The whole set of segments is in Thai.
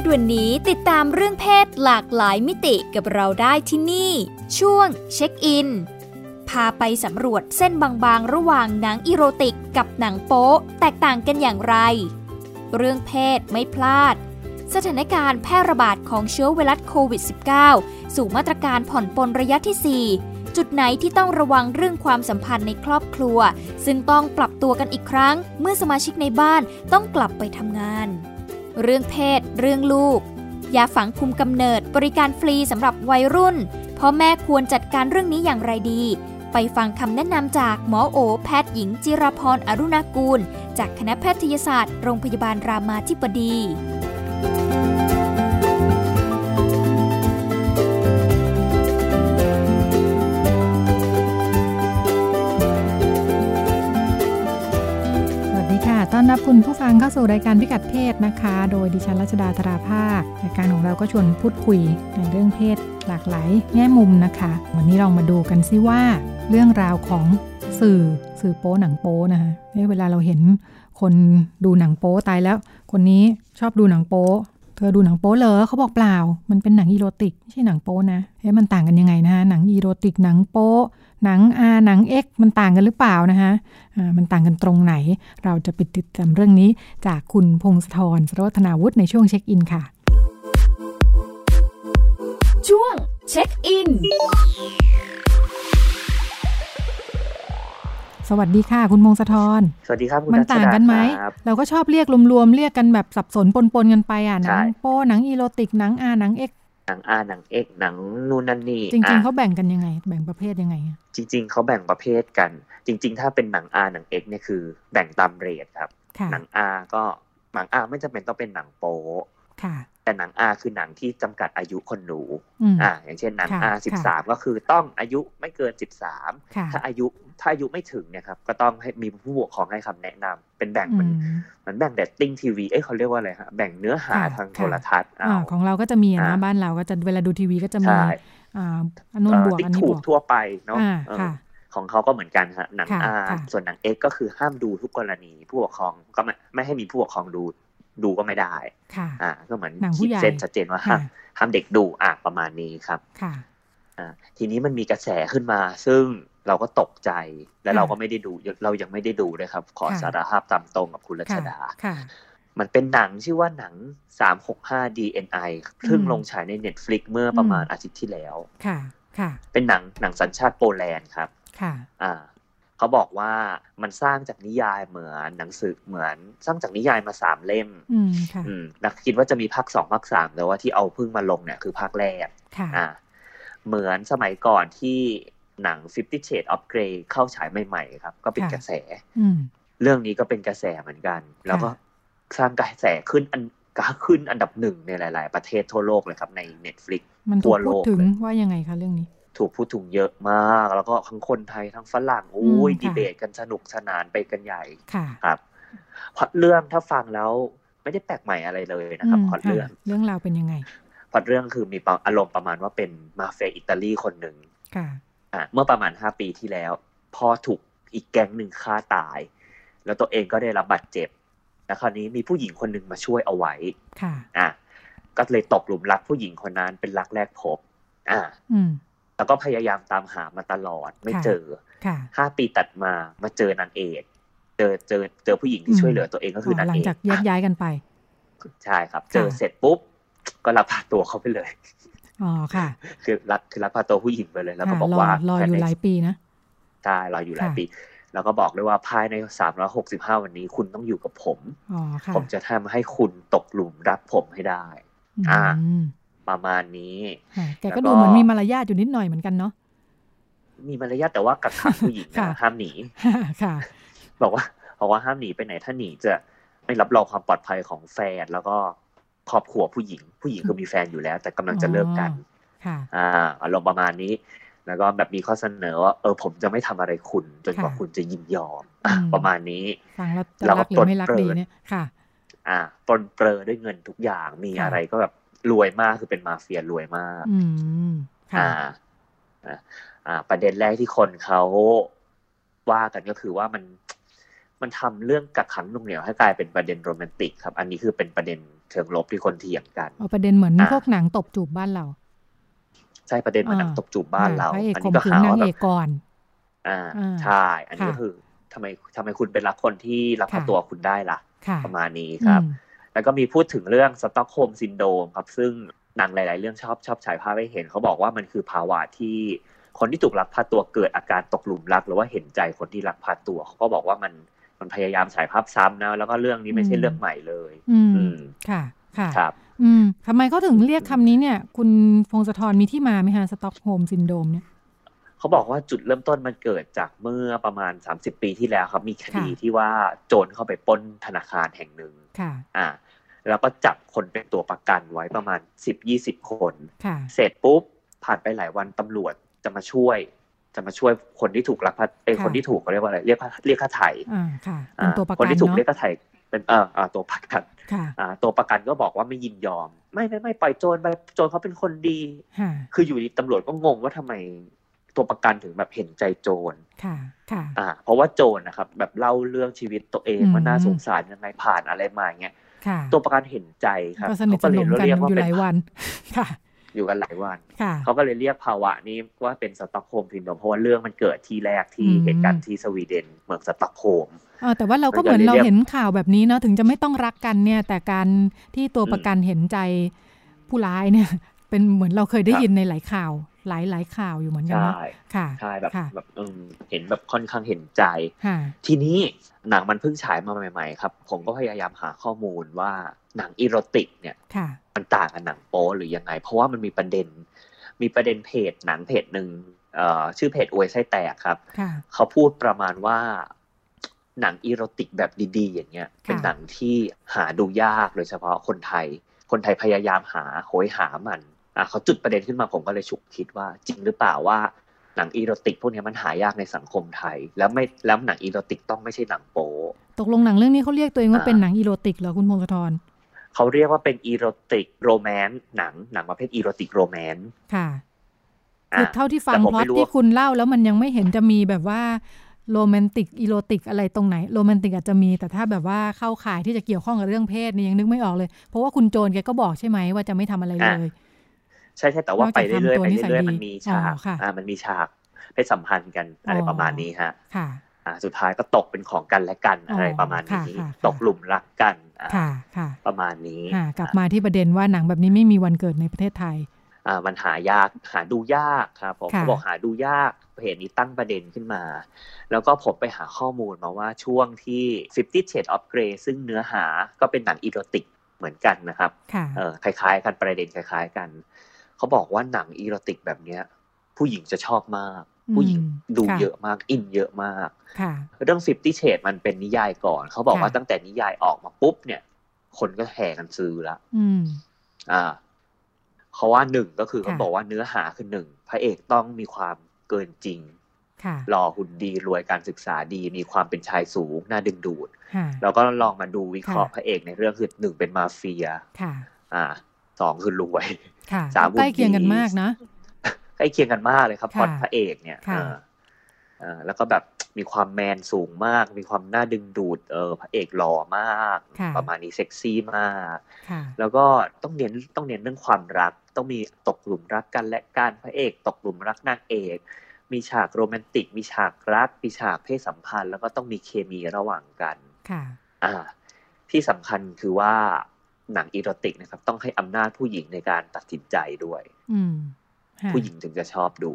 ศวันนี้ติดตามเรื่องเพศหลากหลายมิติกับเราได้ที่นี่ ช่วงเช็คอิน พาไปสำรวจเส้นบางๆ ระหว่างหนังอีโรติกกับหนังโป๊แตกต่างกันอย่างไร เรื่องเพศไม่พลาด สถานการณ์แพร่ระบาดของเชื้อไวรัสโควิด -19 สู่มาตรการผ่อนปลนระยะที่ 4 จุดไหนที่ต้องระวังเรื่องความสัมพันธ์ในครอบครัว ซึ่งต้องปรับตัวกันอีกครั้ง เมื่อสมาชิกในบ้านต้องกลับไปทำงาน เรื่องเพศ เรื่องลูก ยาฝังคุมกำเนิดบริการฟรีสำหรับวัยรุ่นพ่อแม่ควรจัดการเรื่องนี้อย่างไรดี ไปฟังคำแนะนำจากหมอโอ แพทย์หญิงจิรพรอรุณากูล จากคณะแพทยศาสตร์ โรงพยาบาลรามาธิบดี ต้อนรับคุณผู้ฟังเข้าสู่รายการพิกัดเพศนะคะ โดยดิฉันรัชดาธราภาครายการของเราก็ชวนพูดคุยในเรื่องเพศหลากหลายแง่มุมนะคะ วันนี้ลองมาดูกันซิว่า เรื่องราวของสื่อสื่อโป๊หนังโป๊นะคะเวลาเราเห็นคนดูหนังโป๊ตายแล้ว คนนี้ชอบดูหนังโป๊ เธอดูหนังโป๊เหรอเขาบอกเปล่า มันเป็นหนังอีโรติกไม่ใช่หนังโป๊นะเฮ้มันต่างกันยังไงนะหนังอีโรติกหนังโป๊หนังอาหนัง X มันต่างกันหรือเปล่านะคะะมันต่างกันตรงไหน เราจะไปติดตามเรื่องนี้จากคุณพงศธรสรวัฒนาวุฒิในช่วงเช็คอินค่ะ ช่วงเช็คอิน สวัสดีค่ะ คุณพงศธรสวัสดีครับมันต่างกันไหม เราก็ชอบเรียกรวมๆเรียกกันแบบสับสนปนๆกันไปอะหนังโป้หนังอีโรติกหนังอาหนังเอ็กหนัง R หนัง X หนังนู่นนั่นนี่จริง ๆเขาแบ่งกันยังไง แบ่งประเภทยังไง จริง ๆเขาแบ่งประเภทกัน จริง ๆ ถ้าเป็นหนัง R หนัง X เนี่ยคือ แบ่งตาม rate ครับ หนัง R ก็หนัง R ไม่จำเป็นต้องเป็นหนังโป๊แต่หนัง R คือหนังที่จำกัดอายุคนดูอ่าอย่างเช่นหนัง R สิบสามก็คือต้องอายุไม่เกินสิบสามถ้าอายุ ถ้าอายุไม่ถึงเนี่ยครับก็ต้องให้มีผู้ปกครองให้คำแนะนำเป็นแบ่งเหมือนเหมือนแบ่งเดตติ้งทีวีเอ้เขาเรียกว่าอะไรฮะแบ่งเนื้อหาทางโทรทัศน์อของเราก็จะมีนะบ้านเราก็จะเวลาดูทีวีก็จะมีอ่าอันนู้นบวกอันนี้บวกทั่วไปเนาะของเขาก็เหมือนกันฮะหนังอาส่วนหนังเอ็กก็คือห้ามดูทุกกรณี ผู้ปกครองก็ไม่ไม่ให้มีผู้ปกครองดูดูก็ไม่ได้อ่า ก็เหมือนขีดเส้นชัดเจนว่าห้ามห้ามเด็กดู อะ ประมาณนี้ครับ ค่ะอ่า ทีนี้มันมีกระแสขึ้นมา ซึ่งเราก็ตกใจและเราก็ไม่ได้ดู เรายังไม่ได้ดูเลยครับ ขอสารภาพตามตรงกับคุณรัชดามันเป็นหนังชื่อว่าหนัง 365 DNI ซึ่งลงฉายใน Netflix เมื่อประมาณอาทิตย์ที่แล้วค่ะค่ะ เป็นหนังหนังสัญชาติโปแลนด์ครับค่ะอ่าเขาบอกว่ามันสร้างจากนิยายเหมือนหนังสือเหมือน สร้างจากนิยายมาสามเล่ม อืมค่ะอืมแล้วคิดว่าจะมีภาคสองภาคสามแต่ว่าที่เอาพึ่งมาลงเนี่ยคือภาคแรกค่ะอ่า เหมือนสมัยก่อนที่หนัง Fifty Shades of Grey เข้าฉายใหม่ ๆ ครับ ก็เป็นกระแสเรื่องนี้ก็เป็นกระแสเหมือนกัน แล้วก็สร้างกระแสขึ้นอันก็ขึ้นอันดับหนึ่งในหลาย ๆ ประเทศทั่วโลกเลยครับใน Netflix ทั่วโลกถึงว่ายังไงคะเรื่องนี้ ถูกพูดถึงเยอะมาก แล้วก็ทั้งคนไทยทั้งฝรั่งโอ้ยดีเบตกันสนุกสนานไปกันใหญ่ครับพอเรื่องถ้าฟังแล้วไม่ได้แปลกใหม่อะไรเลยนะครับพอเรื่องเรื่องราวเป็นยังไง พอเรื่องคือมีอารมณ์ประมาณว่าเป็นมาเฟียอิตาลีคนหนึ่งค่ะอ่าเมื่อประมาณห้าปีที่แล้วพ่อถูกอีกแก๊งหนึ่งฆ่าตาย แล้วตัวเองก็ได้รับบาดเจ็บแล้วคราวนี้มีผู้หญิงคนหนึ่งมาช่วยเอาไว้ค่ะอะก็เลยตกหลุมรักผู้หญิงคนนั้นเป็นรักแรกพบ อ่าแล้วก็พยายามตามหามาตลอดไม่เจอห้าปีตัดมามาเจอนางเอกเจอเจอเจอผู้หญิงที่ช่วยเหลือตัวเองก็คือนางเอกหลังจากแยกย้ายกันไป ใช่ครับ เจอเสร็จปุ๊บ ก็รับพาตัวเขาไปเลยอ๋อค่ะ คือรักคือรักพาตัวผู้หญิงไปเลย แล้วก็บอกว่ารออยู่หลายปีนะใช่รออยู่หลายปี แล้วก็บอกด้วยว่าภายในสามร้อยหกสิบห้าวันนี้คุณต้องอยู่กับผมผมจะทำให้คุณตกหลุมรักผมให้ได้ อ่า ประมาณนี้แกก็ดูเหมือนมีมารยาทอยู่นิดหน่อยเหมือนกันเนาะมีมารยาทแต่ว่ากักขังผู้หญิงนะห้ามหนีค่ะ บอกว่าบอกว่าห้ามหนีไปไหนถ้าหนีจะไม่รับรองความปลอดภัยของแฟนแล้วก็ ครอบครัวผู้หญิง ผู้หญิงคือมีแฟนอยู่แล้ว แต่กำลังจะเลิกกันอ่าอารมณ์ประมาณนี้ แล้วก็แบบมีข้อเสนอว่าเออผมจะไม่ทำอะไรคุณ จนกว่าคุณจะยินยอมประมาณนี้ฟังแล้วจะรักหรือไม่รักดีเนี่ยค่ะ อ่าปนเปลือด้วยเงินทุกอย่างมีอะไรก็แบบรวยมากคือเป็นมาเฟียรวยมากอืมอ่าอ่า ประเด็นแรกที่คนเขาว่ากันก็คือว่ามันมันทำเรื่องกักขังหน่วงเหนี่ยวให้กลายเป็นประเด็นโรแมนติกครับ อันนี้คือเป็นประเด็น เชิงลบที่คนเถียงกันเอาประเด็นเหมือนพวกหนังตบจูบบ้านเรา ใช่ประเด็นเหมือนหนังตบจูบบ้านเรา อันนี้ก็ข่าวแบบก่อนอ่าใช่ อันนี้ก็คือทำไมทำไมคุณเป็นรักคนที่ลักตัวคุณได้ล่ะ ประมาณนี้ครับ แล้วก็มีพูดถึงเรื่อง Stockholm syndrome ครับ ซึ่งหนังหลาย ๆ เรื่องชอบชอบฉายภาพให้เห็น เขาบอกว่ามันคือภาวะที่คนที่ถูกลักพาตัวเกิดอาการตกหลุมรัก หรือว่าเห็นใจคนที่ลักพาตัว เขาก็บอกว่ามัน มันพยายามฉายภาพซ้ำนะ แล้วก็เรื่องนี้ไม่ใช่เรื่องใหม่เลย อืมค่ะ ค่ะครับ อืมทำไมเขาถึงเรียกคำนี้เนี่ย คุณพงศธรมีที่มาไหมฮะ Stockholm syndrome เนี่ยเขาบอกว่าจุดเริ่มต้นมันเกิดจากเมื่อประมาณสามสิบปีที่แล้วครับ มีคดีที่ว่าโจรเข้าไปปล้นธนาคารแห่งหนึ่งค่ะ อ่า แล้วก็จับคนเป็นตัวประกันไว้ประมาณสิบยี่สิบคนค่ะเสร็จปุ๊บผ่านไปหลายวันตำรวจจะมาช่วย จะมาช่วยคนที่ถูกลักพาเอคนที่ถูกเขาเรียกว่าอะไรเรียกเรียกค่าไถ่อ่าค่ะเป็นตัวประกันคนที่ถูกเรียกค่าไถ่เป็นเออตัวประกันค่ะอ่าตัวประกันก็บอกว่าไม่ยินยอม ไม่ไม่ไม่ปล่อยโจรไปโจรเขาเป็นคนดี คืออยู่ดีตำรวจก็งงว่าทำไมตัวประกันถึงแบบเห็นใจโจรค่ะค่ะอ่าเพราะว่าโจรนะครับ แบบเล่าเรื่องชีวิตตัวเองว่าน่าสงสารยังไงผ่านอะไรมาเงี้ยตัวประกันเห็นใจครับเขาก็เลยเรียกว่าเป็นวันค่ะ อยู่กันหลายวัน เขาก็เลยเรียกภาวะนี้ว่าเป็น Stockholm syndrome เพราะว่าเรื่องมันเกิดที่แรกที่เหตุการณ์ที่สวีเดนเมืองสต็อกโฮล์มแต่ว่าเราก็เหมือนเราเห็นข่าวแบบนี้เนาะถึงจะไม่ต้องรักกันเนี่ย แต่การที่ตัวประกันเห็นใจผู้ร้ายเนี่ย เป็นเหมือนเราเคยได้ยินในหลายข่าว หลายหลายข่าวอยู่เหมือนกันนะค่ะใช่แบบแบบเห็นแบบค่อนข้างเห็นใจ ทีนี้หนังมันเพิ่งฉายมาใหม่ ๆ ครับ ผมก็พยายามหาข้อมูลว่าหนังอีโรติกเนี่ยมันต่างกับหนังโป๊หรือยังไง เพราะว่ามันมีประเด็น มีประเด็นเพจหนังเพจหนึ่งชื่อเพจอวยไส้แตกครับ เขาพูดประมาณว่าหนังอีโรติกแบบดีๆ อย่างเงี้ย เป็นหนังที่หาดูยากโดยเฉพาะคนไทย คนไทยพยายามหาโหยหามันอะ เขาจุดประเด็นขึ้นมาผมก็เลยฉุกคิดว่าจริงหรือเปล่าว่าหนังอีโรติกพวกนี้มันหายากในสังคมไทย แล้วไม่แล้วหนังอีโรติกต้องไม่ใช่หนังโป๊ตกลงหนังเรื่องนี้เขาเรียกตัวเองว่าเป็นหนังอีโรติกเหรอคุณพงศธรเขาเรียกว่าเป็น erotic romance หนังหนังประเภท erotic romance ค่ะคือเท่าที่ฟังพล็อตที่คุณเล่าแล้วมันยังไม่เห็นจะมีแบบว่าโรแมนติกอีโรติกอะไรตรงไหนโรแมนติกอาจจะมีแต่ถ้าแบบว่าเข้าข่ายที่จะเกี่ยวข้องกับเรื่องเพศนี่ยังนึกไม่ออกเลย เพราะว่าคุณโจนแกก็บอกใช่ไหมว่าจะไม่ทำอะไรเลย ใช่ใช่แต่ว่าไปเรื่อยๆไปเรื่อยๆมันมีฉากอ่ามันมีฉากเพศสัมพันธ์กันอะไรประมาณนี้ฮะค่ะสุดท้ายก็ตกเป็นของกันและกันอะไรประมาณนี้ ตกหลุมรักกันค่ะค่ะประมาณนี้กลับมาที่ประเด็นว่าหนังแบบนี้ไม่มีวันเกิดในประเทศไทยอ่ามันหายากหาดูยากครับผมเขาบอกหาดูยากเพจนี้ตั้งประเด็นขึ้นมา แล้วก็ผมไปหาข้อมูลมาว่าช่วงที่ Fifty Shades of Grey ซึ่งเนื้อหาก็เป็นหนังอีโรติกเหมือนกันนะครับเออคล้ายๆกันประเด็นคล้าย ๆ กัน เขาบอกว่าหนังอีโรติกแบบเนี้ย ผู้หญิงจะชอบมาก ผู้หญิงดูเยอะมาก อินเยอะมากเรื่อง Fifty Shades มันเป็นนิยายก่อน เขาบอกว่าตั้งแต่นิยายออกมาปุ๊บเนี่ย คนก็แห่กันซื้อละอ่าเพราะว่าหนึ่งก็คือเขาบอกว่าเนื้อหาคือหนึ่งพระเอกต้องมีความเกินจริงหล่อหุ่นดีรวยการศึกษาดีมีความเป็นชายสูง น่าดึงดูด แล้วก็ลองมาดูวิเคราะห์พระเอกในเรื่องคือหนึ่งเป็นมาเฟียอ่า สองคือรวยสามใกล้เคียงกันมากนะใกล้เคียงกันมากเลยครับพอดพระเอกเนี่ยอ่าแล้วก็แบบมีความแมนสูงมาก มีความน่าดึงดูดเออพระเอกหล่อมาก ประมาณนี้เซ็กซี่มาก แล้วก็ต้องเน้นต้องเน้นเรื่องความรัก ต้องมีตกหลุมรักกันและการพระเอก ตกหลุมรักนางเอก มีฉากโรแมนติก มีฉากรัก มีฉากเพศสัมพันธ์ แล้วก็ต้องมีเคมีระหว่างกัน ค่ะ อ่า ที่สำคัญคือว่า หนังอีโรติกนะครับ ต้องให้อำนาจผู้หญิงในการตัดสินใจด้วยอืผู้หญิงถึงจะชอบดู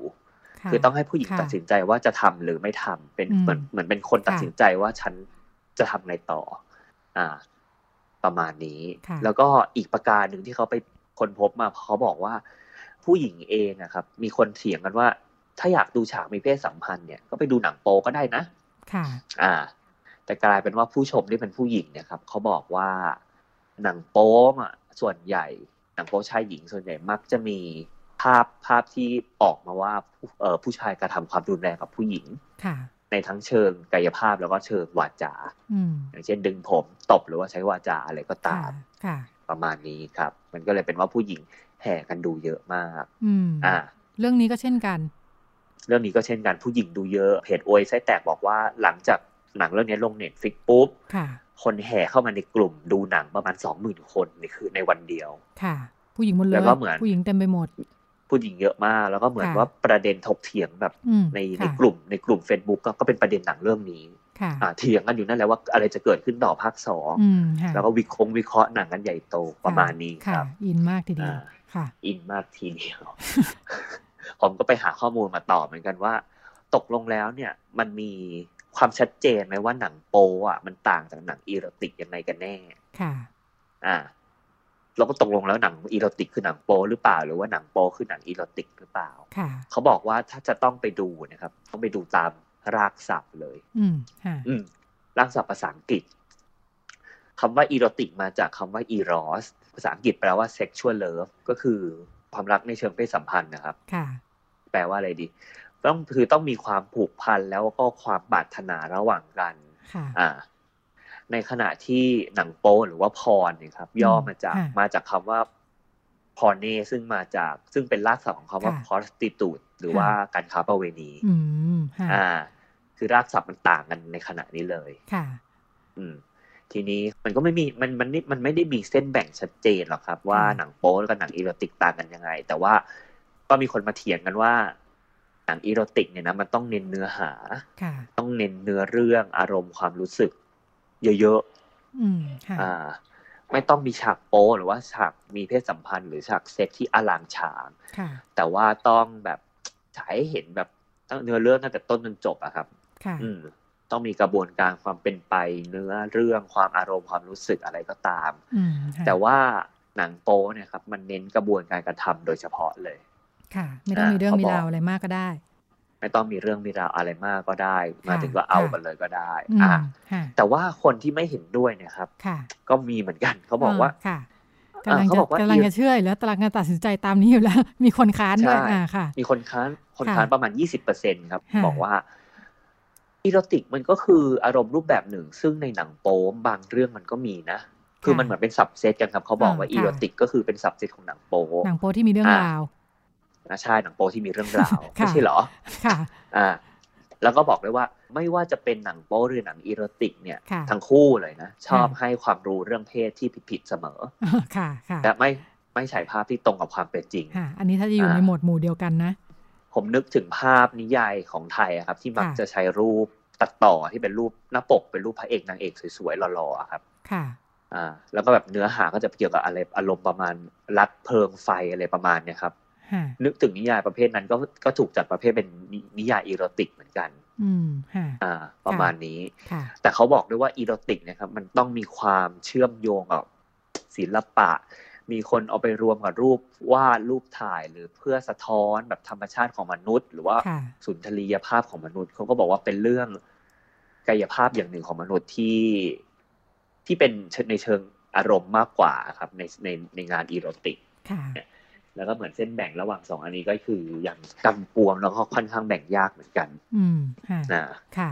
คือต้องให้ผู้หญิงตัดสินใจว่าจะทำหรือไม่ทำเป็นเหมือนเหมือนเป็นคนตัดสินใจว่าฉันจะทำไงต่อ อ่า ประมาณนี้ แล้วก็อีกประการหนึ่งที่เขาไปค้นพบมาเขาบอกว่า ผู้หญิงเองอะครับ มีคนเถียงกันว่า ถ้าอยากดูฉากมีเพศสัมพันธ์เนี่ยก็ไปดูหนังโป๊ก็ได้นะ ค่ะ อ่า แต่กลายเป็นว่าผู้ชมที่เป็นผู้หญิงเนี่ยครับเขาบอกว่า หนังโป๊อะส่วนใหญ่ หนังโป๊ชายหญิงส่วนใหญ่มักจะมีภภาพภาพที่ออกมาว่าเออผู้ชายกระทำความรุนแรงกับผู้หญิงค่ะ ในทั้งเชิงกายภาพแล้วก็เชิงวาจาอย่างเช่นดึงผมตบหรือว่าใช้วาจาอะไรก็ตามค่ะ ประมาณนี้ครับ มันก็เลยเป็นว่าผู้หญิงแห่กันดูเยอะมากอืมอ่า เรื่องนี้ก็เช่นกัน เรื่องนี้ก็เช่นกันผู้หญิงดูเยอะเพจโอยไส้แตกบอกว่าหลังจากหนังเรื่องนี้ลง Netflix ปุ๊บ คนแห่เข้ามาในกลุ่มดูหนังประมาณสองหมื่นคนในคือในวันเดียว ค่ะ ผู้หญิงหมดเลยแล้วก็เหมือนผู้หญิงเต็มไปหมด ผู้หญิงเยอะมาก แล้วก็เหมือนว่าประเด็นถกเถียงแบบในในกลุ่มในกลุ่มเฟซบุ๊กก็เป็นประเด็นหนังเรื่องนี้เถียงกันอยู่นั่นแหละว่าอะไรจะเกิดขึ้นต่อภาคสองแล้วก็วิเคราะห์วิเคราะห์หนังกันใหญ่โตประมาณนี้ครับอินมากทีเดียวค่ะ อินมากทีเดียวผมก็ไปหาข้อมูลมาต่อเหมือนกันว่า ตกลงแล้วเนี่ยมันมี ความชัดเจนไหมว่าหนังโป๊อะมันต่างจากหนังอีโรติกยังไงกันแน่ ค่ะ อ่า เราก็ตกลงแล้วหนังอีโรติกคือหนังโป๊หรือเปล่า หรือว่าหนังโป๊คือหนังอีโรติกหรือเปล่า ค่ะ เขาบอกว่าถ้าจะต้องไปดูนะครับ ต้องไปดูตามรากศัพท์เลย อืมค่ะอืมรากศัพท์ภาษาอังกฤษคำว่าอีโรติกมาจากคำว่าอีรอสภาษาอังกฤษแปลว่า sexual love ก็คือความรักในเชิงเพศสัมพันธ์นะครับ ค่ะ แปลว่าอะไรดี ต้องคือต้องมีความผูกพันแล้วก็ความปรารถนาระหว่างกันอ่า ในขณะที่หนังโป๊หรือว่าพรเนี่ยครับ ย่อมาจากมาจากคำว่าพรเนซึ่งมาจากซึ่งเป็นรากศัพท์ของคำว่า prostitute หรือว่าการค้าประเวณีอ่า คือรากศัพท์มันต่างกันในขนาดนี้เลยค่ะ อืม ทีนี้มันก็ไม่มีมันมันมันไม่ได้มีเส้นแบ่งชัดเจนหรอกครับ ว่าหนังโป๊กับหนังอีโรติกต่างกันยังไง แต่ว่าก็มีคนมาเถียงกันว่า หนังอีโรติกเนี่ยนะมันต้องเน้นเนื้อหา ต้องเน้นเนื้อเรื่องอารมณ์ความรู้สึก เยอะๆอ่า ไม่ต้องมีฉากโป๊หรือว่าฉากมีเพศสัมพันธ์ หรือฉากเซ็กซ์ที่อลังการแต่ว่าต้องแบบฉายให้เห็นแบบตั้งเนื้อเรื่องตั้งแต่ต้นจนจบอะครับอืมต้องมีกระบวนการความเป็นไป เนื้อเรื่องความอารมณ์ความรู้สึกอะไรก็ตามแต่ว่าหนังโป๊เนี่ยครับ มันเน้นกระบวนการกระทำโดยเฉพาะเลย ค่ะ ไม่ต้องมีเรื่องมีราวอะไรมากก็ได้ ไม่ต้องมีเรื่องมีราวอะไรมากก็ได้ มาถึงก็เอากันเลยก็ได้อ่าแต่ว่าคนที่ไม่เห็นด้วยเนี่ยครับก็มีเหมือนกันเขาบอกว่าค่ะกำลังจะกำลังจะเชื่อแล้วกำลังจะตัดสินใจตามนี้อยู่แล้ว มีคนค้านด้วยอ่าค่ะ มีคนค้านคนค้านประมาณยี่สิบเปอร์เซ็นต์ครับ บอกว่าอีโรติกมันก็คืออารมณ์รูปแบบหนึ่ง ซึ่งในหนังโป๊บางเรื่องมันก็มีนะ คือมันเหมือนเป็น subset กันครับ เขาบอกว่าอีโรติกก็คือเป็น subset ของหนังโป๊หนังโป๊ที่มีเรื่องราว นะใช่หนังโป๊ที่มีเรื่องราวไม่ใช่หรอค่ะอ่าแล้วก็บอกเลยว่าไม่ว่าจะเป็นหนังโป๊หรือหนังอีโรติกเนี่ยทั้งคู่เลยนะ ชอบให้ความรู้เรื่องเพศที่ผิดๆเสมอค่ะค่ะแต่ไม่ไม่ฉายภาพที่ตรงกับความเป็นจริงค่ะอันนี้ถ้าจะอยู่ในหมวดหมู่เดียวกันนะ ผมนึกถึงภาพนิยายของไทยครับ ที่มักจะใช้รูปตัดต่อที่เป็นรูปหน้าปกเป็นรูปพระเอกนางเอกสวยๆหล่อๆครับ ค่ะอ่าแล้วก็แบบเนื้อหาก็จะเกี่ยวกับอะไรอารมณ์ประมาณรักเพลิงไฟอะไรประมาณเนี้ยครับ นึกถึงนิยายประเภทนั้นก็ก็ถูกจัดประเภทเป็นนิยายอีโรติกเหมือนกันอืมอ่า ประมาณนี้ แต่เขาบอกด้วยว่าอีโรติกนะครับ มันต้องมีความเชื่อมโยงกับศิลปะ มีคนเอาไปรวมกับรูปวาดรูปถ่ายหรือเพื่อสะท้อนแบบธรรมชาติของมนุษย์ หรือว่าสุนทรียภาพของมนุษย์เขาก็บอกว่าเป็นเรื่องกายภาพอย่างหนึ่งของมนุษย์ที่ที่เป็นในเชิงอารมณ์มากกว่าครับ ในในในงานอีโรติก แล้วก็เหมือนเส้นแบ่งระหว่างสองอันนี้ก็คืออย่างกำปวงแล้วก็ค่อนข้างแบ่งยากเหมือนกัน อืมนะค่ะ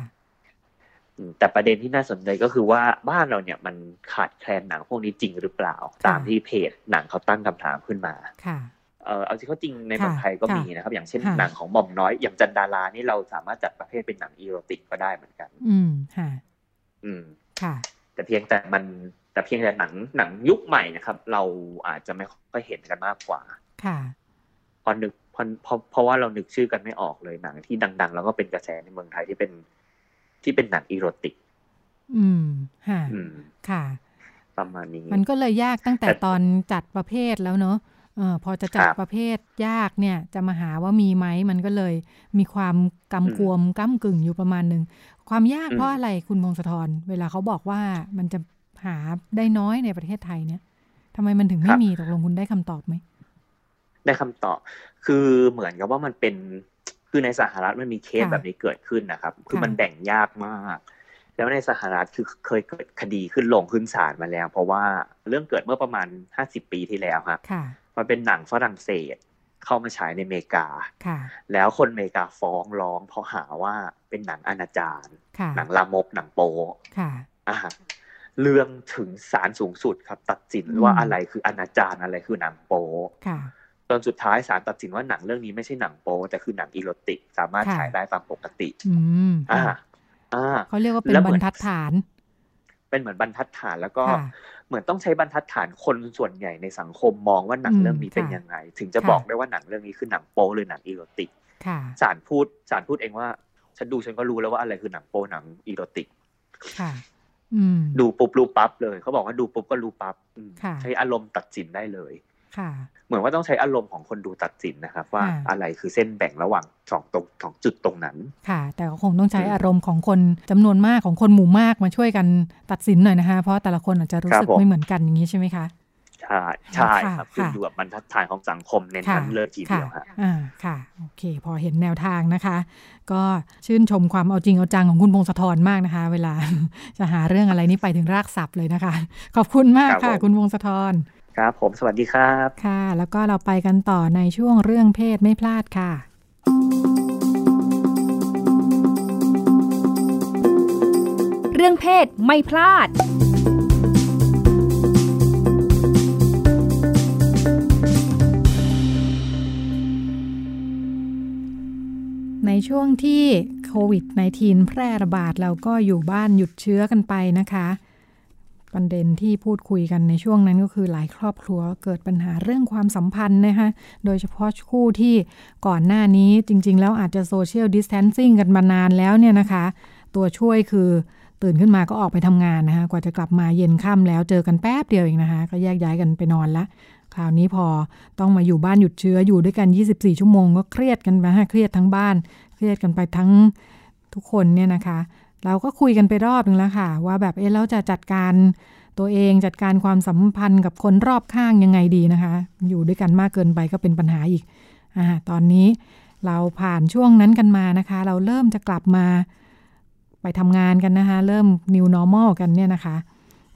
แต่ประเด็นที่น่าสนใจก็คือว่าบ้านเราเนี่ยมันขาดแคลนหนังพวกนี้จริงหรือเปล่า ตามที่เพจหนังเขาตั้งคำถามขึ้นมาค่ะเออเอาที่เขาจริงในเมืองไทยก็มีนะครับ อย่างเช่นหนังของหม่อมน้อยอย่างจันดารานี่เราสามารถจัดประเภทเป็นหนังอีโรติกก็ได้เหมือนกัน อืมค่ะ อืมค่ะ แต่เพียงแต่มันแต่เพียงแต่หนังหนังยุคใหม่นะครับ เราอาจจะไม่ค่อยเห็นกันมากกว่า ค่ะพอนึกพอเพราะเพราะว่าเรานึกชื่อกันไม่ออกเลยหนังที่ดัง ๆ แล้วก็เป็นกระแสในเมืองไทยที่เป็นที่เป็นหนังอีโรติก อืมค่ะอืมค่ะ ประมาณนี้ มันก็เลยยากตั้งแต่ตอนจัดประเภทแล้วเนาะเออพอจะจัดประเภทยากเนี่ย จะมาหาว่ามีไหมมันก็เลย มีความกำกวมก้ากึ่งอยู่ประมาณหนึ่งความยากเพราะอะไรคุณพงศธรเวลาเขาบอกว่ามันจะหาได้น้อยในประเทศไทยเนี่ยทำไมมันถึงไม่มีตกลงคุณได้คำตอบไหม ได้คำตอบ คือเหมือนกับว่ามันเป็นคือในสหรัฐมันมีเคสแบบนี้เกิดขึ้นนะครับ คือมันแบ่งยากมาก แล้วในสหรัฐคือเคยเกิดคดีขึ้นลงขึ้นศาลมาแล้ว เพราะว่าเรื่องเกิดเมื่อประมาณห้าสิบปีที่แล้วครับมันเป็นหนังฝรั่งเศสเข้ามาฉายในอเมริกา แล้วคนอเมริกาฟ้องร้อง เพราะหาว่าเป็นหนังอนาจารหนังลามก หนังโป๊อ่าเรื่องถึงศาลสูงสุดครับ ตัดสินว่าอะไรคืออนาจารอะไรคือหนังโป๊ จนสุดท้ายศาลตัดสินว่าหนังเรื่องนี้ไม่ใช่หนังโป๊แต่คือหนังอีโรติก สามารถฉายได้ตามปกติอ่าอ่าเขาเรียกว่าเป็นบรรทัดฐาน เป็นเหมือนบรรทัดฐานแล้วก็เหมือนต้องใช้บรรทัดฐานคนส่วนใหญ่ในสังคมมองว่าหนังเรื่องนี้เป็นยังไง ถึงจะบอกได้ว่าหนังเรื่องนี้คือหนังโป๊หรือหนังอีโรติกศาลพูดศาลพูดเองว่า ฉันดูฉันก็รู้แล้วว่าอะไรคือหนังโป๊หนังอีโรติกดูปุ๊บรู้ปั๊บเลย เขาบอกว่าดูปุ๊บก็รู้ปั๊บใช้อารมณ์ตัดสินได้เลย เหมือนว่าต้องใช้อารมณ์ของคนดูตัดสินนะครับ ว่าอะไรคือเส้นแบ่งระหว่างสองตรงสองจุดตรงนั้น ค่ะ แต่ก็คงต้องใช้อารมณ์ของคนจำนวนมากของคนหมู่มากมาช่วยกันตัดสินหน่อยนะคะ เพราะแต่ละคนอาจจะรู้สึกไม่เหมือนกันอย่างนี้ใช่ไหมคะใช่ใช่ครับคืออยู่กับบรรทัดฐานของสังคมเน้นทั้งเลยทีเดียวค่ะอ่าค่ะโอเค พอเห็นแนวทางนะคะ ก็ชื่นชมความเอาจริงเอาจังของคุณพงศธรมากนะคะ เวลาจะหาเรื่องอะไรนี่ไปถึงรากศัพท์เลยนะคะ ขอบคุณมากค่ะ คุณพงศธร ครับผมสวัสดีครับ ค่ะ แล้วก็เราไปกันต่อในช่วงเรื่องเพศไม่พลาดค่ะ เรื่องเพศไม่พลาดในช่วงที่โควิด -19 แพร่ระบาดเราก็อยู่บ้านหยุดเชื้อกันไปนะคะ ประเด็นที่พูดคุยกันในช่วงนั้นก็คือหลายครอบครัวเกิดปัญหาเรื่องความสัมพันธ์นะคะ โดยเฉพาะคู่ที่ก่อนหน้านี้จริง ๆ แล้วอาจจะ social distancing กันมานานแล้วเนี่ยนะคะ ตัวช่วยคือตื่นขึ้นมาก็ออกไปทำงานนะคะ กว่าจะกลับมาเย็นค่ำแล้วเจอกันแป๊บเดียวเองนะคะ ก็แยกย้ายกันไปนอนละ คราวนี้พอต้องมาอยู่บ้านหยุดเชื้ออยู่ด้วยกัน 24 ชั่วโมงก็เครียดกันไปเครียดทั้งบ้าน เครียดกันไปทั้งทุกคนเนี่ยนะคะ เราก็คุยกันไปรอบนึงแล้วค่ะ ว่าแบบเอ๊ะเราจะจัดการตัวเองจัดการความสัมพันธ์กับคนรอบข้างยังไงดีนะคะ อยู่ด้วยกันมากเกินไปก็เป็นปัญหาอีกอ่าตอนนี้เราผ่านช่วงนั้นกันมานะคะ เราเริ่มจะกลับมาไปทำงานกันนะคะ เริ่ม new normal กันเนี่ยนะคะ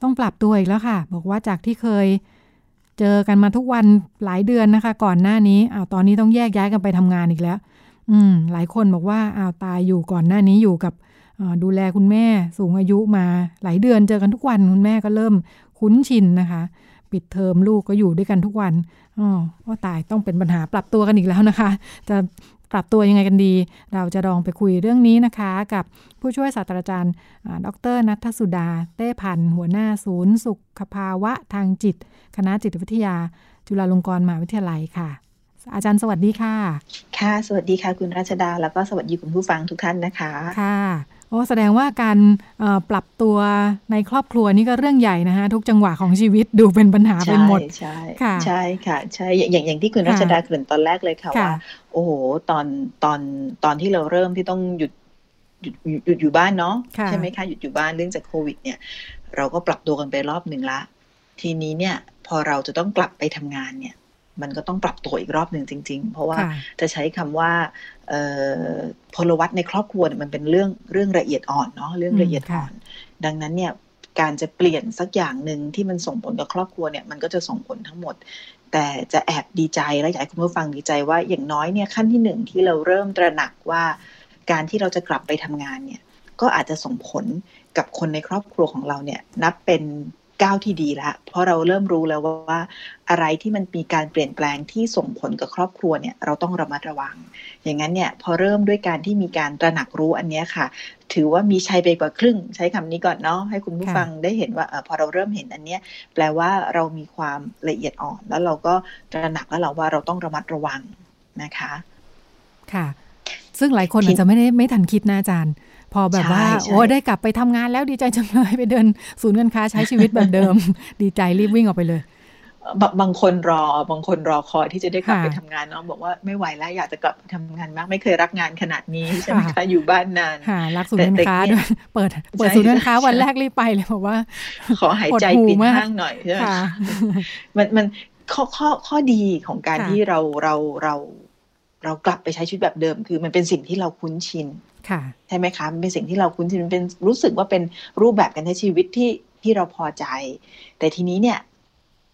ต้องปรับตัวอีกแล้วค่ะ บอกว่าจากที่เคยเจอกันมาทุกวันหลายเดือนนะคะ ก่อนหน้านี้อ้าวตอนนี้ต้องแยกย้ายกันไปทำงานอีกแล้ว อืม หลายคนบอกว่าอ้าวตายอยู่ก่อนหน้านี้อยู่กับ ดูแลคุณแม่สูงอายุมาหลายเดือนเจอกันทุกวันคุณแม่ก็เริ่มคุ้นชินนะคะ ปิดเทอมลูกก็อยู่ด้วยกันทุกวันอ๋อว่าตายต้องเป็นปัญหาปรับตัวกันอีกแล้วนะคะ จะปรับตัวยังไงกันดี เราจะลองไปคุยเรื่องนี้นะคะ กับผู้ช่วยศาสตราจารย์ ดรนัทสุดา เต้พันธ์หัวหน้าศูนย์ สุขภาวะทางจิต คณะจิตวิทยา จุฬาลงกรณ์มหาวิทยาลัยค่ะ อาจารย์สวัสดีค่ะ ค่ะ สวัสดีค่ะ คุณราชดา แล้วก็สวัสดีคุณผู้ฟังทุกท่านนะคะ ค่ะโอ้แสดงว่าการปรับตัวในครอบครัวนี่ก็เรื่องใหญ่นะคะทุกจังหวะของชีวิตดูเป็นปัญหาเป็นหมดใช่ค่ะใช่ค่ะใช่อย่างอย่างที่คุณรัชดาเกริ่นตอนแรกเลยค่ะว่า โอ้โหตอนตอนตอนที่เราเริ่มที่ต้องหยุดหยุดหยุดอยู่บ้านเนาะใช่ไหมคะหยุดอยู่บ้านเรื่องจากโควิด เนี่ย เราก็ปรับตัวกันไปรอบหนึ่งละ ทีนี้เนี่ย พอเราจะต้องกลับไปทำงานเนี่ย มันก็ต้องปรับตัวอีกรอบหนึ่งจริง ๆ เพราะว่าจะใช้คำว่าพลวัตในครอบครัวเนี่ยมันเป็นเรื่องเรื่องละเอียดอ่อนเนาะเรื่องละเอียดอ่อน ดังนั้นเนี่ยการจะเปลี่ยนสักอย่างหนึ่งที่มันส่งผลกับครอบครัวเนี่ยมันก็จะส่งผลทั้งหมด แต่จะแอบดีใจและอยากให้คุณผู้ฟังดีใจว่าอย่างน้อยเนี่ยขั้นที่หนึ่งที่เราเริ่มตระหนักว่า การที่เราจะกลับไปทำงานเนี่ยก็อาจจะส่งผลกับคนในครอบครัวของเราเนี่ยนับเป็น ก้าวที่ดีละเพราะเราเริ่มรู้แล้วว่าอะไรที่มันมีการเปลี่ยนแปลงที่ส่งผลกับครอบครัวเนี่ยเราต้องระมัดระวัง อย่างนั้นเนี่ยพอเริ่มด้วยการที่มีการตระหนักรู้อันนี้ค่ะ ถือว่ามีชัยไปกว่าครึ่ง ใช้คำนี้ก่อนเนาะให้คุณผู้ฟังได้เห็นว่าอพอเราเริ่มเห็นอันเนี้ยแปลว่าเรามีความละเอียดอ่อน แล้วเราก็ตระหนักแล้วเราว่าเราต้องระมัดระวังนะคะ ค่ะ ซึ่งหลายคนอาจจะไม่ได้ไม่ทันคิดนะอาจารย์ พอแบบว่า โอ้ได้กลับไปทำงานแล้วดีใจจังเลยไปเดินศูนย์การค้าใช้ชีวิตแบบเดิม ดีใจรีบวิ่งออกไปเลยบางคนรอบางคนรอคอยที่จะได้กลับไปทำงานน้องบอกว่าไม่ไหวแล้วอยากจะกลับไปทำงานมากไม่เคยรักงานขนาดนี้ใช่ไหมคะอยู่บ้านนานรักศูนย์การค้าด้วยเปิดเปิดศูนย์การค้าวันแรกรีบไปเลยบอกว่า ขอหายใจปิดห้างหน่อยใช่ไหมมันมันข้อข้อข้อดีของการที่เราเราเรา เรากลับไปใช้ชีวิตแบบเดิม คือมันเป็นสิ่งที่เราคุ้นชินใช่ไหมคะมันเป็นสิ่งที่เราคุ้นชินเป็นรู้สึกว่าเป็นรูปแบบการใช้ชีวิตที่ที่เราพอใจ แต่ทีนี้เนี่ย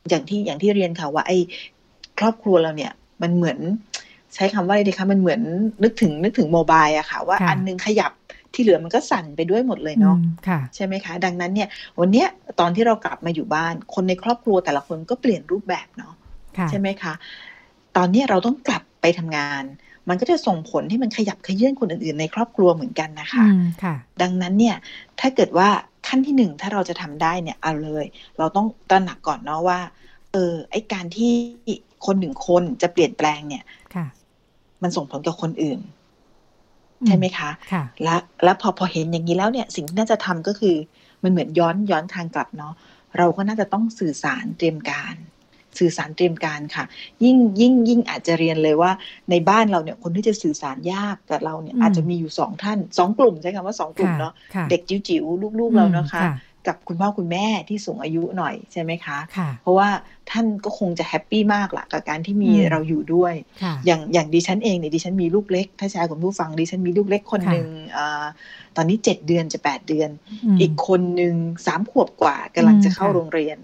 อย่างที่อย่างที่เรียนค่ะว่า ไอ้ครอบครัวเราเนี่ย มันเหมือน ใช้คำว่าอะไรดีคะมันเหมือนนึกถึงนึกถึงโมบายอะค่ะ ว่าอันนึงขยับที่เหลือมันก็สั่นไปด้วยหมดเลยเนาะใช่ไหมคะ ดังนั้นเนี่ย วันเนี้ยตอนที่เรากลับมาอยู่บ้าน คนในครอบครัวแต่ละคนก็เปลี่ยนรูปแบบเนาะใช่ไหมคะ ตอนนี้เราต้องกลับ ไปทำงาน มันก็จะส่งผลที่มันขยับขยื่นคนอื่น ๆ ในครอบครัวเหมือนกันนะคะค่ะ ดังนั้นเนี่ยถ้าเกิดว่าขั้นที่หนึ่งถ้าเราจะทำได้เนี่ยเอาเลย เราต้องตระหนักก่อนเนาะว่า เออไอการที่คนหนึ่งคนจะเปลี่ยนแปลงเนี่ยค่ะ มันส่งผลกับคนอื่น ใช่ไหมคะค่ะและแล้วพอพอเห็นอย่างนี้แล้วเนี่ย สิ่งที่น่าจะทำก็คือ มันเหมือนย้อนย้อนทางกลับเนาะเราก็น่าจะต้องสื่อสารเตรียมการ สื่อสารเตรียมการค่ะ ยิ่งยิ่งยิ่งอาจจะเรียนเลยว่า ในบ้านเราเนี่ยคนที่จะสื่อสารยากกับเราเนี่ยอาจจะมีอยู่สองท่านสองกลุ่มใช่คำว่าสองกลุ่มเนาะเด็กจิ๋วๆลูกๆเราเนาะค่ะ กับคุณพ่อคุณแม่ที่สูงอายุหน่อยใช่ไหมคะเพราะว่าท่านก็คงจะ happy มากละกับการที่มีเราอยู่ด้วย อย่างอย่างดิฉันเองเนี่ยดิฉันมีลูกเล็ก ถ้าแชร์กับผู้ฟังดิฉันมีลูกเล็กคนหนึ่งตอนนี้เจ็ดเดือนจะแปดเดือน อีกคนหนึ่งสามขวบกว่ากำลังจะเข้าโรงเรียน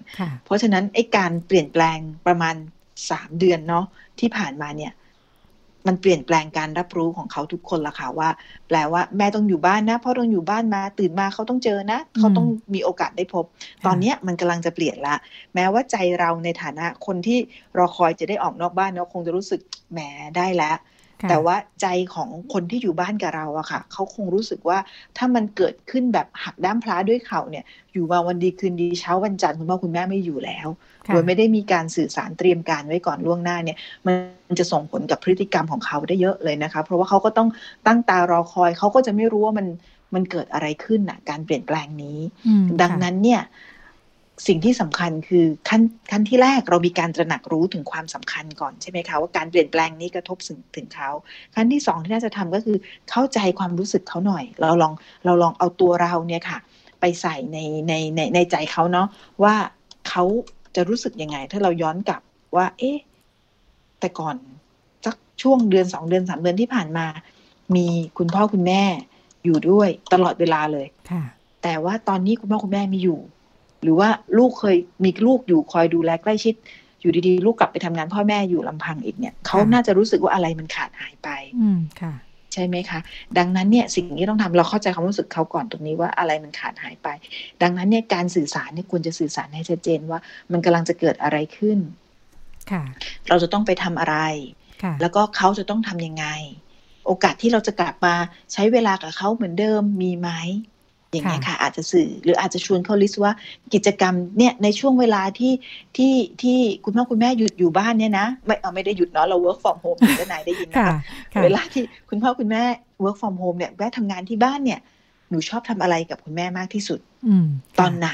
เพราะฉะนั้นไอ้การเปลี่ยนแปลงประมาณสามเดือนเนาะที่ผ่านมาเนี่ย มันเปลี่ยนแปลงการรับรู้ของเขาทุกคนละค่ะว่า แปลว่าแม่ต้องอยู่บ้านนะพ่อต้องอยู่บ้านมาตื่นมาเขาต้องเจอนะเขาต้องมีโอกาสได้พบ ตอนนี้มันกำลังจะเปลี่ยนละ แม้ว่าใจเราในฐานะคนที่รอคอยจะได้ออกนอกบ้านเนาะคงจะรู้สึกแหมได้แล้ว แต่ว่าใจของคนที่อยู่บ้านกับเราอะค่ะเขาคงรู้สึกว่าถ้ามันเกิดขึ้นแบบหักด้ามพลาด้วยเขาเนี่ย อยู่มาวันดีคืนดีเช้าวันจันทร์คุณพ่อคุณแม่ไม่อยู่แล้ว โดยไม่ได้มีการสื่อสารเตรียมการไว้ก่อนล่วงหน้าเนี่ยมันจะส่งผลกับพฤติกรรมของเขาได้เยอะเลยนะคะ เพราะว่าเขาก็ต้องตั้งตารอคอยเขาก็จะไม่รู้ว่ามันมันเกิดอะไรขึ้นน่ะการเปลี่ยนแปลงนี้ ดังนั้นเนี่ย สิ่งที่สำคัญคือขั้นขั้นที่แรกเรามีการตระหนักรู้ถึงความสำคัญก่อนใช่ไหมคะว่าการเปลี่ยนแปลงนี้กระทบถึงถึงเขา ขั้นที่สองที่น่าจะทำก็คือเข้าใจความรู้สึกเขาหน่อย เราลองเราลองเอาตัวเราเนี่ยค่ะ ไปใส่ในในในในใจเขาเนาะว่าเขาจะรู้สึกยังไง ถ้าเราย้อนกลับว่า เอ๊ะแต่ก่อนสักช่วงเดือนสองเดือนสามเดือนที่ผ่านมา มีคุณพ่อคุณแม่อยู่ด้วยตลอดเวลาเลยค่ะแต่ว่าตอนนี้คุณพ่อคุณแม่มีอยู่ หรือว่าลูกเคยมีลูกอยู่คอยดูแลใกล้ชิด อยู่ดีๆ ลูกกลับไปทำงานพ่อแม่อยู่ลำพังอีกเนี่ยเขาน่าจะรู้สึกว่าอะไรมันขาดหายไป อืมค่ะ ใช่ไหมคะ ดังนั้นเนี่ยสิ่งที่ต้องทำเราเข้าใจความรู้สึกเขาก่อนตรงนี้ว่าอะไรมันขาดหายไป ดังนั้นเนี่ยการสื่อสารเนี่ยควรจะสื่อสารให้ชัดเจนว่า มันกำลังจะเกิดอะไรขึ้นค่ะเราจะต้องไปทำอะไร แล้วก็เขาจะต้องทํำยังไง โอกาสที่เราจะกลับมาใช้เวลากับเขาเหมือนเดิมมีไหม อย่างเงี้ยค่ะ อาจจะสื่อหรืออาจจะชวนเขาลิสต์ว่ากิจกรรมเนี่ยในช่วงเวลาที่ที่ที่คุณพ่อคุณแม่หยุดอยู่บ้านเนี่ยนะ ไม่เอาไม่ได้หยุดเนาะเรา work from home ถึงนายได้ยินนะคะเวลาที่คุณพ่อคุณแม่ work from home เนี่ยแม่ทำงานที่บ้านเนี่ยหนูชอบทำอะไรกับคุณแม่มากที่สุดตอนไหน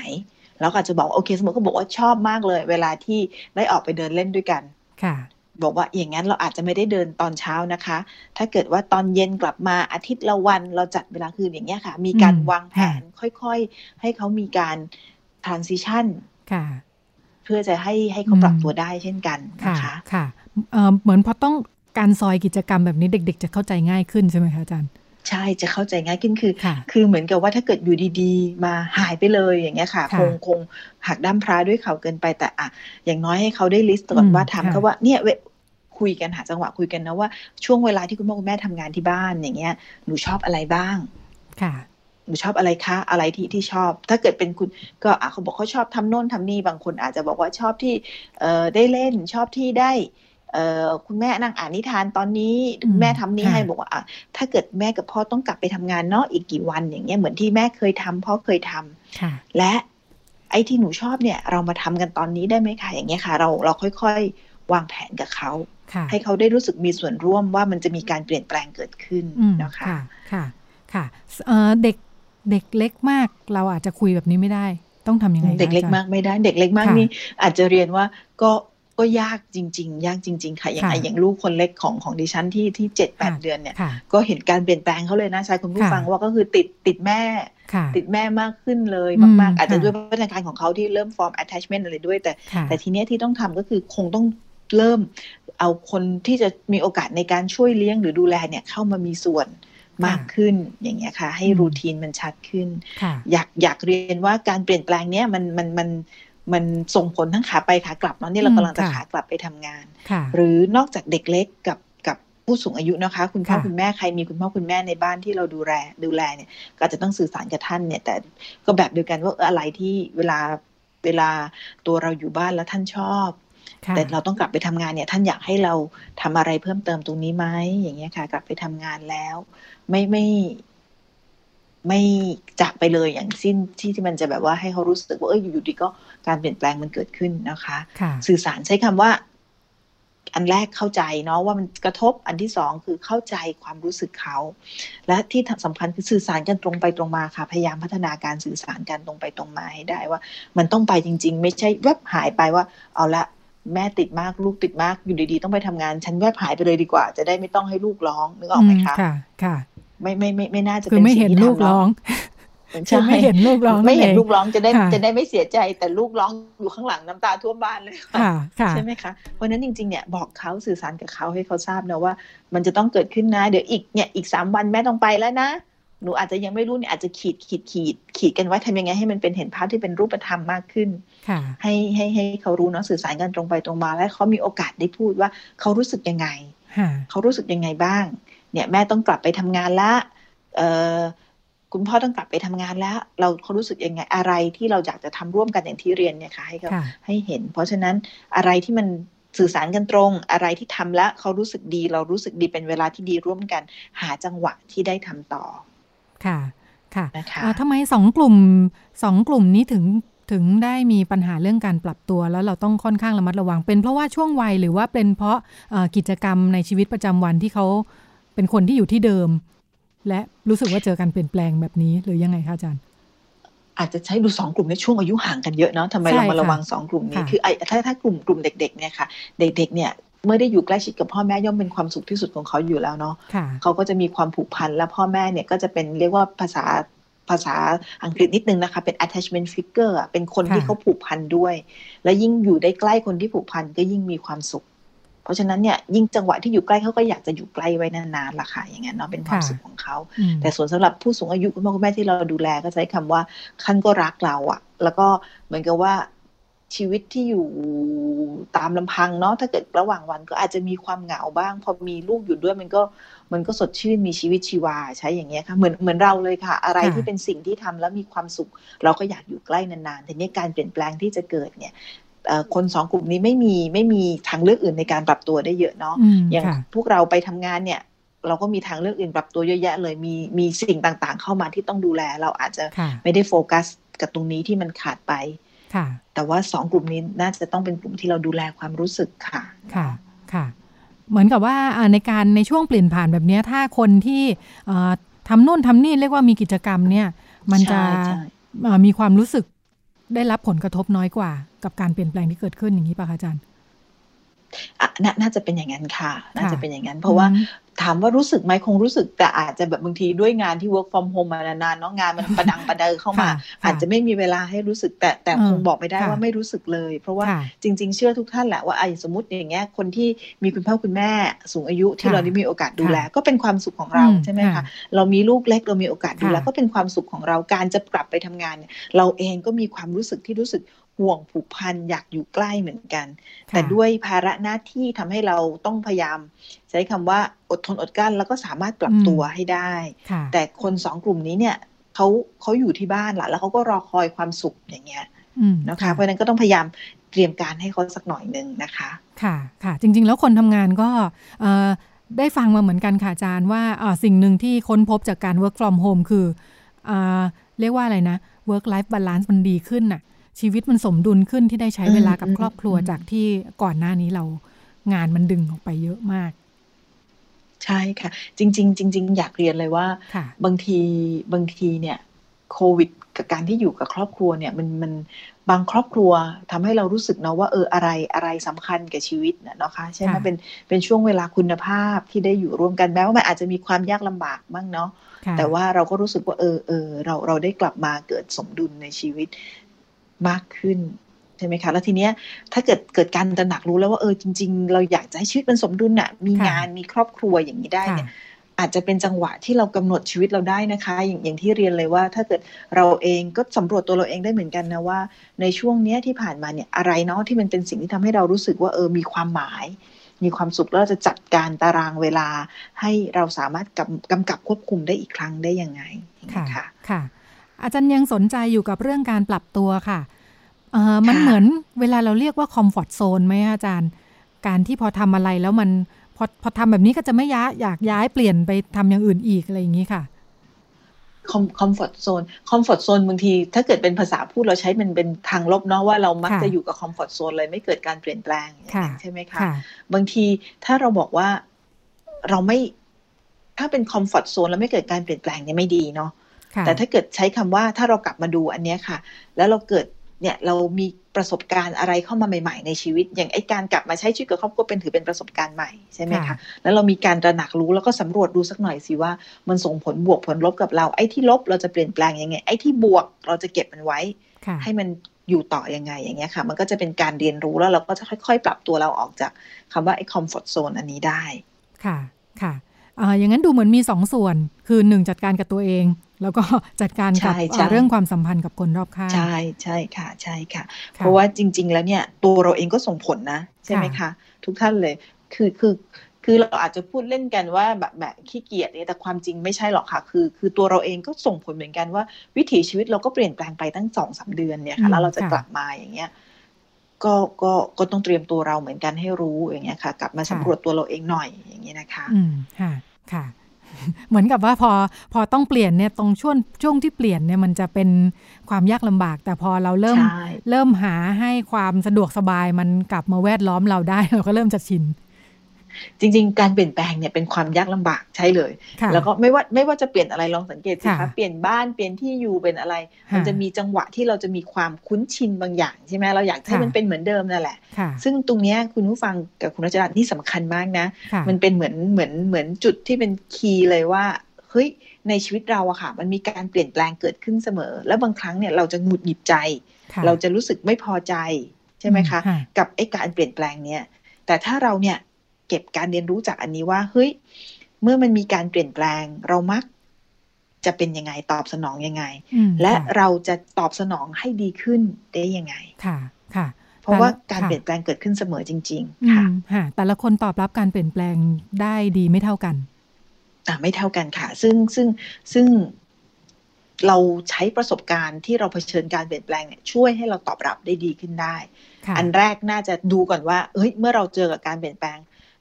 แล้วอาจจะบอกโอเค สมมติเขาบอกว่าชอบมากเลย เวลาที่ได้ออกไปเดินเล่นด้วยกัน ค่ะ บอกว่าอย่างนั้นเราอาจจะไม่ได้เดินตอนเช้านะคะ ถ้าเกิดว่าตอนเย็นกลับมาอาทิตย์ละวันเราจัดเวลาคืนอย่างเงี้ยค่ะ มีการวางแผนค่อยๆ ให้เขามีการ transition ค่ะเพื่อจะให้ให้เขาปรับตัวได้เช่นกันนะคะค่ะเหมือนพอต้องการซอยกิจกรรมแบบนี้เด็ก ๆ จะเข้าใจง่ายขึ้นใช่ไหมคะอาจารย์ ใช่จะเข้าใจง่ายขึ้นคือ คือเหมือนกับว่าถ้าเกิดอยู่ดีๆ มาหายไปเลยอย่างเงี้ยค่ะ คงคงหักด้ามพระด้วยเขาเกินไปแต่อะอย่างน้อยให้เขาได้ลิสต์ก่อนว่าถามเขาว่าเนี่ยคุยกันหาจังหวะคุยกันนะว่าช่วงเวลาที่คุณพ่อคุณแม่ทำงานที่บ้านอย่างเงี้ยหนูชอบอะไรบ้างค่ะหนูชอบอะไรคะอะไรที่ที่ชอบ ถ้าเกิดเป็นคุณก็อะเขาบอกเขาชอบทำโน่นทำนี่บางคนอาจจะบอกว่าชอบที่เอ่อได้เล่นชอบที่ได้เอ่อ คุณแม่นั่งอ่านนิทานตอนนี้แม่ทำนี่ให้บอกว่าอะถ้าเกิดแม่กับพ่อต้องกลับไปทำงานเนาะอีกกี่วันอย่างเงี้ยเหมือนที่แม่เคยทำพ่อเคยทำและไอ้ที่หนูชอบเนี่ย เรามาทำกันตอนนี้ได้ไหมคะอย่างเงี้ยค่ะ เราเราค่อย ๆ วางแผนกับเขาให้เขาได้รู้สึกมีส่วนร่วมว่ามันจะมีการเปลี่ยนแปลงเกิดขึ้นนะคะค่ะค่ะเด็กเด็กเล็กมากเราอาจจะคุยแบบนี้ไม่ได้ ต้องทำยังไงเด็กเล็กมากไม่ได้ เด็กเล็กมากนี่อาจจะเรียนว่าก็ ก็ยากจริง ๆ ยากจริง ๆ ค่ะ อย่างไรอย่างลูกคนเล็กของของดิฉันที่ที่เจ็ดแปดเดือนเนี่ย ก็เห็นการเปลี่ยนแปลงเขาเลยนะชายคุณผู้ฟังว่าก็คือติดติดแม่ ติดแม่มากขึ้นเลยมากๆ อาจจะด้วยพัฒนาการของเขาที่เริ่ม form attachment อะไรด้วย แต่ แต่ทีนี้ที่ต้องทำก็คือคงต้องเริ่มเอาคนที่จะมีโอกาสในการช่วยเลี้ยงหรือดูแลเนี่ยเข้ามามีส่วนมากขึ้นอย่างเงี้ยค่ะ ให้รูทีนมันชัดขึ้น อยากอยากเรียนว่าการเปลี่ยนแปลงเนี้ยมันมันมัน มันส่งผลทั้งขาไปขากลับเนาะนี่เรากำลังจะขากลับไปทำงาน หรือนอกจากเด็กเล็กกับกับผู้สูงอายุนะคะ คุณพ่อคุณแม่ใครมีคุณพ่อคุณแม่ในบ้านที่เราดูแลดูแลเนี่ย ก็จะต้องสื่อสารกับท่านเนี่ย แต่ก็แบบเดียวกันว่าอะไรที่เวลาเวลาตัวเราอยู่บ้านแล้วท่านชอบแต่เราต้องกลับไปทำงานเนี่ยท่านอยากให้เราทำอะไรเพิ่มเติมตรงนี้ไหมอย่างเงี้ยค่ะ กลับไปทำงานแล้ว ไม่ไม่ ไม่จากไปเลยอย่างสิ้นที่ที่มันจะแบบว่าให้เขารู้สึกว่าเอออยู่ดีก็การเปลี่ยนแปลงมันเกิดขึ้นนะคะ สื่อสารใช้คำว่า อันแรกเข้าใจเนาะว่ามันกระทบอันที่สองคือเข้าใจความรู้สึกเขา และที่สำคัญคือสื่อสารกันตรงไปตรงมาค่ะ พยายามพัฒนาการสื่อสารกันตรงไปตรงมาให้ได้ว่า มันต้องไปจริง ๆ ไม่ใช่แวบหายไปว่า เอาละแม่ติดมากลูกติดมากอยู่ดีๆ ต้องไปทำงาน ฉันแวบหายไปเลยดีกว่า จะได้ไม่ต้องให้ลูกร้องนึกออกไหมคะค่ะค่ะ ไม่ไม่ไม่ไม่น่าจะคือไม่เห็นลูกร้องใช่ไม่เห็นลูกร้องไม่เห็นลูกร้องจะได้จะได้ไม่เสียใจแต่ลูกร้องอยู่ข้างหลังน้ำตาท่วมบ้านเลยค่ะใช่ไหมคะเพราะนั้นจริงๆเนี่ยบอกเขาสื่อสารกับเขาให้เขาทราบนะว่า มันจะต้องเกิดขึ้นนะเดี๋ยวอีกเนี่ยอีกสามวันแม่ต้องไปแล้วนะหนูอาจจะยังไม่รู้เนี่ยอาจจะขีดขีดขีดขีดกันไว้ทำยังไงให้มันเป็นเห็นภาพที่เป็นรูปธรรมมากขึ้นให้ให้ให้เขารู้เนาะสื่อสารกันตรงไปตรงมา และเขามีโอกาสได้พูดว่าเขารู้สึกยังไงเขารู้สึกยังไงบ้าง เนี่ยแม่ต้องกลับไปทำงานละเออคุณพ่อต้องกลับไปทำงานแล้ว เราเขารู้สึกยังไงอะไรที่เราอยากจะทำร่วมกันอย่างที่เรียนเนี่ยค่ะให้เขาให้เห็น เพราะฉะนั้นอะไรที่มันสื่อสารกันตรง อะไรที่ทำแล้วเขารู้สึกดี เรารู้สึกดีเป็นเวลาที่ดีร่วมกัน หาจังหวะที่ได้ทำต่อ ค่ะค่ะนะคะทำไมสองกลุ่มสองกลุ่มนี้ถึงถึงได้มีปัญหาเรื่องการปรับตัว แล้วเราต้องค่อนข้างระมัดระวังเป็นเพราะว่าช่วงวัยหรือว่าเป็นเพราะกิจกรรมในชีวิตประจำวันที่เขา เป็นคนที่อยู่ที่เดิม และรู้สึกว่าเจอการเปลี่ยนแปลงแบบนี้หรือยังไงคะอาจารย์ อาจจะใช้ดูสองกลุ่มในช่วงอายุห่างกันเยอะเนาะทำไมเรามาระวังสองกลุ่มนี้คือไอ้ถ้าถ้ากลุ่มกลุ่มเด็ก ๆ เนี่ยค่ะ เด็กๆเนี่ยเมื่อได้อยู่ใกล้ชิดกับพ่อแม่ย่อมเป็นความสุขที่สุดของเขาอยู่แล้วเนาะเขาก็จะมีความผูกพันและพ่อแม่เนี่ยก็จะเป็นเรียกว่าภาษาภาษาอังกฤษนิดนึงนะคะ เป็น attachment figure เป็นคนที่เขาผูกพันด้วย และยิ่งอยู่ได้ใกล้คนที่ผูกพันก็ยิ่งมีความสุข เพราะฉะนั้นเนี่ยยิ่งจังหวะที่อยู่ใกล้เขาก็อยากจะอยู่ใกล้ไว้นานๆล่ะค่ะอย่างเงี้ยเนาะเป็นความสุขของเขา แต่ส่วนสำหรับผู้สูงอายุคุณพ่อคุณแม่ที่เราดูแลก็ใช้คำว่าท่านก็รักเราอะแล้วก็เหมือนกับว่าชีวิตที่อยู่ตามลำพังเนาะถ้าเกิดระหว่างวันก็อาจจะมีความเหงาบ้าง พอมีลูกอยู่ด้วยมันก็มันก็สดชื่นมีชีวิตชีวาใช้อย่างเงี้ยค่ะเหมือนเหมือนเราเลยค่ะ อะไรที่เป็นสิ่งที่ทำแล้วมีความสุข เราก็อยากอยู่ใกล้นานๆแต่นี้การเปลี่ยนแปลงที่จะเกิดเนี่ย คนสองกลุ่มนี้ไม่มีไม่มีทางเลือกอื่นในการปรับตัวได้เยอะเนาะอย่างพวกเราไปทำงานเนี่ย เราก็มีทางเลือกอื่นปรับตัวเยอะแยะเลยมีมีสิ่งต่างๆ เข้ามาที่ต้องดูแล เราอาจจะไม่ได้โฟกัสกับตรงนี้ที่มันขาดไปแต่ว่าสองกลุ่มนี้น่าจะต้องเป็นกลุ่มที่เราดูแลความรู้สึกค่ะค่ะค่ะ เหมือนกับว่าในการในช่วงเปลี่ยนผ่านแบบนี้ถ้าคนที่ทำโน่นทำนี่เรียกว่ามีกิจกรรมเนี่ย มันจะมีความรู้สึก ได้รับผลกระทบน้อยกว่า กับการเปลี่ยนแปลงที่เกิดขึ้นอย่างนี้ป่ะคะอาจารย์ น่าจะเป็นอย่างนั้นค่ะ น่าจะเป็นอย่างนั้น เพราะว่าถามว่ารู้สึกไหมคงรู้สึกแต่อาจจะแบบบางทีด้วยงานที่ work from home มานานๆเนาะงานมันประดังประเดิเข้ามา อาจจะไม่มีเวลาให้รู้สึกแต่แต่คงบอกไม่ได้ว่าไม่รู้สึกเลย เพราะว่าจริง ๆ เชื่อทุกท่านแหละว่าไอ้สมมติอย่างเงี้ยคนที่มีคุณพ่อคุณแม่สูงอายุที่เราได้มีโอกาสดูแล ก็เป็นความสุขของเราใช่ไหมคะเรามีลูกเล็กเรามีโอกาสดูแลก็เป็นความสุขของเราการจะกลับไปทำงานเนี่ยเราเองก็มีความรู้สึกที่รู้สึก ห่วงผูกพันอยากอยู่ใกล้เหมือนกัน แต่ด้วยภาระหน้าที่ทำให้เราต้องพยายาม ใช้คำว่าอดทนอดกั้นแล้วก็สามารถปรับตัวให้ได้ แต่คนสองกลุ่มนี้เนี่ยเขาเขาอยู่ที่บ้านละแล้วเขาก็รอคอยความสุขอย่างเงี้ยนะคะ เพราะนั้นก็ต้องพยายามเตรียมการให้เขาสักหน่อยหนึ่งนะคะ ค่ะค่ะจริง ๆ แล้วคนทำงานก็ได้ฟังมาเหมือนกันค่ะอาจารย์ว่าสิ่งหนึ่งที่ค้นพบจากการ work from home คืออเรียกว่าอะไรนะ work life balance มันดีขึ้นน่ะ ชีวิตมันสมดุลขึ้นที่ได้ใช้เวลากับครอบครัวจากที่ก่อนหน้านี้เรางานมันดึงออกไปเยอะมาก ใช่ค่ะ จริง ๆ จริง ๆ อยากเรียนเลยว่า บางทีบางทีเนี่ยโควิดกับการที่อยู่กับครอบครัวเนี่ยมันมันบางครอบครัวทำให้เรารู้สึกเนาะว่าเอออะไรอะไรสำคัญกับชีวิตเนาะคะใช่ไหมเป็นเป็นช่วงเวลาคุณภาพที่ได้อยู่ร่วมกันแม้ว่ามันอาจจะมีความยากลำบากบ้างเนาะแต่ว่าเราก็รู้สึกว่าเออเออเราเราได้กลับมาเกิดสมดุลในชีวิต มากขึ้นใช่ไหมคะ แล้วทีเนี้ยถ้าเกิดเกิดการตระหนักรู้แล้วว่าเออจริง ๆ เราอยากจะให้ชีวิตมันสมดุลน่ะมีงานมีครอบครัวอย่างนี้ได้เนี่ยอาจจะเป็นจังหวะที่เรากำหนดชีวิตเราได้นะคะอย่างอย่างที่เรียนเลยว่า ถ้าเกิดเราเองก็สำรวจตัวเราเองได้เหมือนกันนะว่า ในช่วงเนี้ยที่ผ่านมาเนี่ยอะไรเนาะที่มันเป็นสิ่งที่ทำให้เรารู้สึกว่าเออมีความหมาย มีความสุขแล้วจะจัดการตารางเวลา ให้เราสามารถกำกำกับควบคุมได้อีกครั้งได้ยังไงค่ะค่ะ อาจารย์ยังสนใจอยู่กับเรื่องการปรับตัวค่ะเออมันเหมือนเวลาเราเรียกว่าคอมฟอร์ทโซนไหมอาจารย์ การที่พอทำอะไรแล้วมันพอพอทำแบบนี้ก็จะไม่ย้ายอยากย้ายเปลี่ยนไปทำอย่างอื่นอีกอะไรอย่างนี้ค่ะ com comfort zone comfort zone บางทีถ้าเกิดเป็นภาษาพูดเราใช้มันเป็นทางลบเนาะว่าเรามักจะอยู่กับ comfort zone เลยไม่เกิดการเปลี่ยนแปลงใช่ไหมคะ บางทีถ้าเราบอกว่าเราไม่ถ้าเป็น comfort zone แล้วไม่เกิดการเปลี่ยนแปลงเนี่ยไม่ดีเนาะ แต่ถ้าเกิดใช้คำว่าถ้าเรากลับมาดูอันเนี้ยค่ะ แล้วเราเกิดเนี่ยเรามีประสบการณ์อะไรเข้ามาใหม่ ๆ ในชีวิต อย่างไอ้การกลับมาใช้ชีวิตกับครอบครัวเป็นถือเป็นประสบการณ์ใหม่ใช่ไหมคะแล้วเรามีการตระหนักรู้แล้วก็สำรวจดูสักหน่อยสิว่า มันส่งผลบวกผลลบกับเราไอ้ที่ลบเราจะเปลี่ยนแปลงยังไง ไอ้ที่บวกเราจะเก็บมันไว้ ให้มันอยู่ต่อยังไงอย่างเงี้ยค่ะ มันก็จะเป็นการเรียนรู้แล้วเราก็จะค่อย ๆ ปรับตัวเราออกจากคำว่าไอ้คอมฟอร์ทโซนอันนี้ได้ค่ะค่ะอย่างนั้นดูเหมือนมีสองส่วนคือหนึ่งจัดการกับตัวเอง แล้วก็จัดการกับเรื่องความสัมพันธ์กับคนรอบข้างใช่ใช่ค่ะ ใช่ค่ะ เพราะว่าจริง ๆ แล้วเนี่ยตัวเราเองก็ส่งผลนะ ใช่ไหมคะ ทุกท่านเลยคือคือคือเราอาจจะพูดเล่นกันว่าแบบแบบขี้เกียจเนี่ยแต่ความจริงไม่ใช่หรอกค่ะ คือคือตัวเราเองก็ส่งผลเหมือนกันว่า วิถีชีวิตเราก็เปลี่ยนแปลงไปตั้งสองสาเดือนเนี่ยค่ะแล้วเราจะกลับมาอย่างเงี้ยก็ก็ก็ต้องเตรียมตัวเราเหมือนกันให้รู้อย่างเงี้ยค่ะ กลับมาสำรวจตัวเราเองหน่อยอย่างเงี้ยนะคะ อืมค่ะค่ะ เหมือนกับว่าพอพอต้องเปลี่ยนเนี่ยตรงช่วงช่วงที่เปลี่ยนเนี่ยมันจะเป็นความยากลำบาก แต่พอเราเริ่มเริ่มหาให้ความสะดวกสบายมันกลับมาแวดล้อมเราได้ เราก็เริ่มจะชิน จริง ๆ การเปลี่ยนแปลงเนี่ยเป็นความยากลำบากใช่เลย แล้วก็ไม่ว่าไม่ว่าจะเปลี่ยนอะไรลองสังเกตสิคะเปลี่ยนบ้านเปลี่ยนที่อยู่เป็นอะไร มันจะมีจังหวะที่เราจะมีความคุ้นชินบางอย่างใช่ไหมเราอยากให้มันเป็นเหมือนเดิมนั่นแหละ ซึ่งตรงนี้คุณผู้ฟังกับคุณรัชดาที่สำคัญมากนะ มันเป็นเหมือนเหมือนเหมือนจุดที่เป็นคีย์เลยว่าเฮ้ยในชีวิตเราอะค่ะ มันมีการเปลี่ยนแปลงเกิดขึ้นเสมอ แล้วบางครั้งเนี่ยเราจะหงุดหงิดใจ เราจะรู้สึกไม่พอใจใช่ไหมคะ กับไอ้การเปลี่ยนแปลงเนี่ยแต่ถ้าเราเนี่ย เก็บการเรียนรู้จากอันนี้ว่าเฮ้ยเมื่อมันมีการเปลี่ยนแปลง เรามักจะเป็นยังไงตอบสนองยังไง และเราจะตอบสนองให้ดีขึ้นได้ยังไงค่ะค่ะ เพราะว่าการเปลี่ยนแปลงเกิดขึ้นเสมอจริง ๆ ค่ะ แต่ละคนตอบรับการเปลี่ยนแปลงได้ดีไม่เท่ากันอ่าไม่เท่ากันค่ะ ซึ่งซึ่งซึ่งเราใช้ประสบการณ์ที่เราเผชิญการเปลี่ยนแปลงเนี่ยช่วยให้เราตอบรับได้ดีขึ้นได้ อันแรกน่าจะดูก่อนว่าเฮ้ยเมื่อเราเจอกับการเปลี่ยนแปลง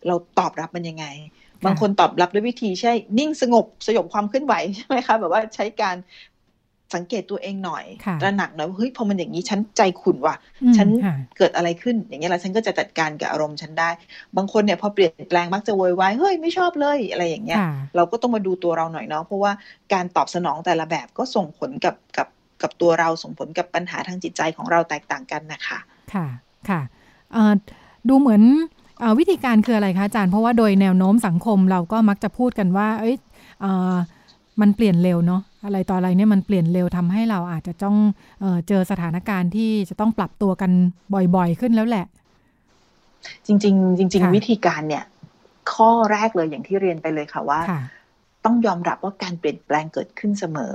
เราตอบรับมันยังไง บางคนตอบรับด้วยวิธีใช่นิ่งสงบสยบความเคลื่อนไหวใช่ไหมคะแบบว่าใช้การสังเกตตัวเองหน่อยตระหนักหน่อยว่าเฮ้ยพอมันอย่างนี้ฉันใจขุ่นว่ะ ฉันเกิดอะไรขึ้น อย่างเงี้ยแล้วฉันก็จะจัดการกับอารมณ์ฉันได้ บางคนเนี่ยพอเปลี่ยนแปลงมักจะโวยวายเฮ้ยไม่ชอบเลยอะไรอย่างเงี้ย เราก็ต้องมาดูตัวเราหน่อยเนาะเพราะว่าการตอบสนองแต่ละแบบก็ส่งผลกับกับกับตัวเราส่งผลกับปัญหาทางจิตใจของเราแตกต่างกันนะคะ ค่ะค่ะดูเหมือน วิธีการคืออะไรคะอาจารย์เพราะว่าโดยแนวโน้มสังคมเราก็มักจะพูดกันว่า เอ้ยมันเปลี่ยนเร็วเนาะอะไรต่ออะไรเนี่ยมันเปลี่ยนเร็วทำให้เราอาจจะต้องเออเจอสถานการณ์ที่จะต้องปรับตัวกันบ่อยๆขึ้นแล้วแหละ จริง ๆ จริง ๆ วิธีการเนี่ย ข้อแรกเลยอย่างที่เรียนไปเลยค่ะว่า ต้องยอมรับว่าการเปลี่ยนแปลงเกิดขึ้นเสมอ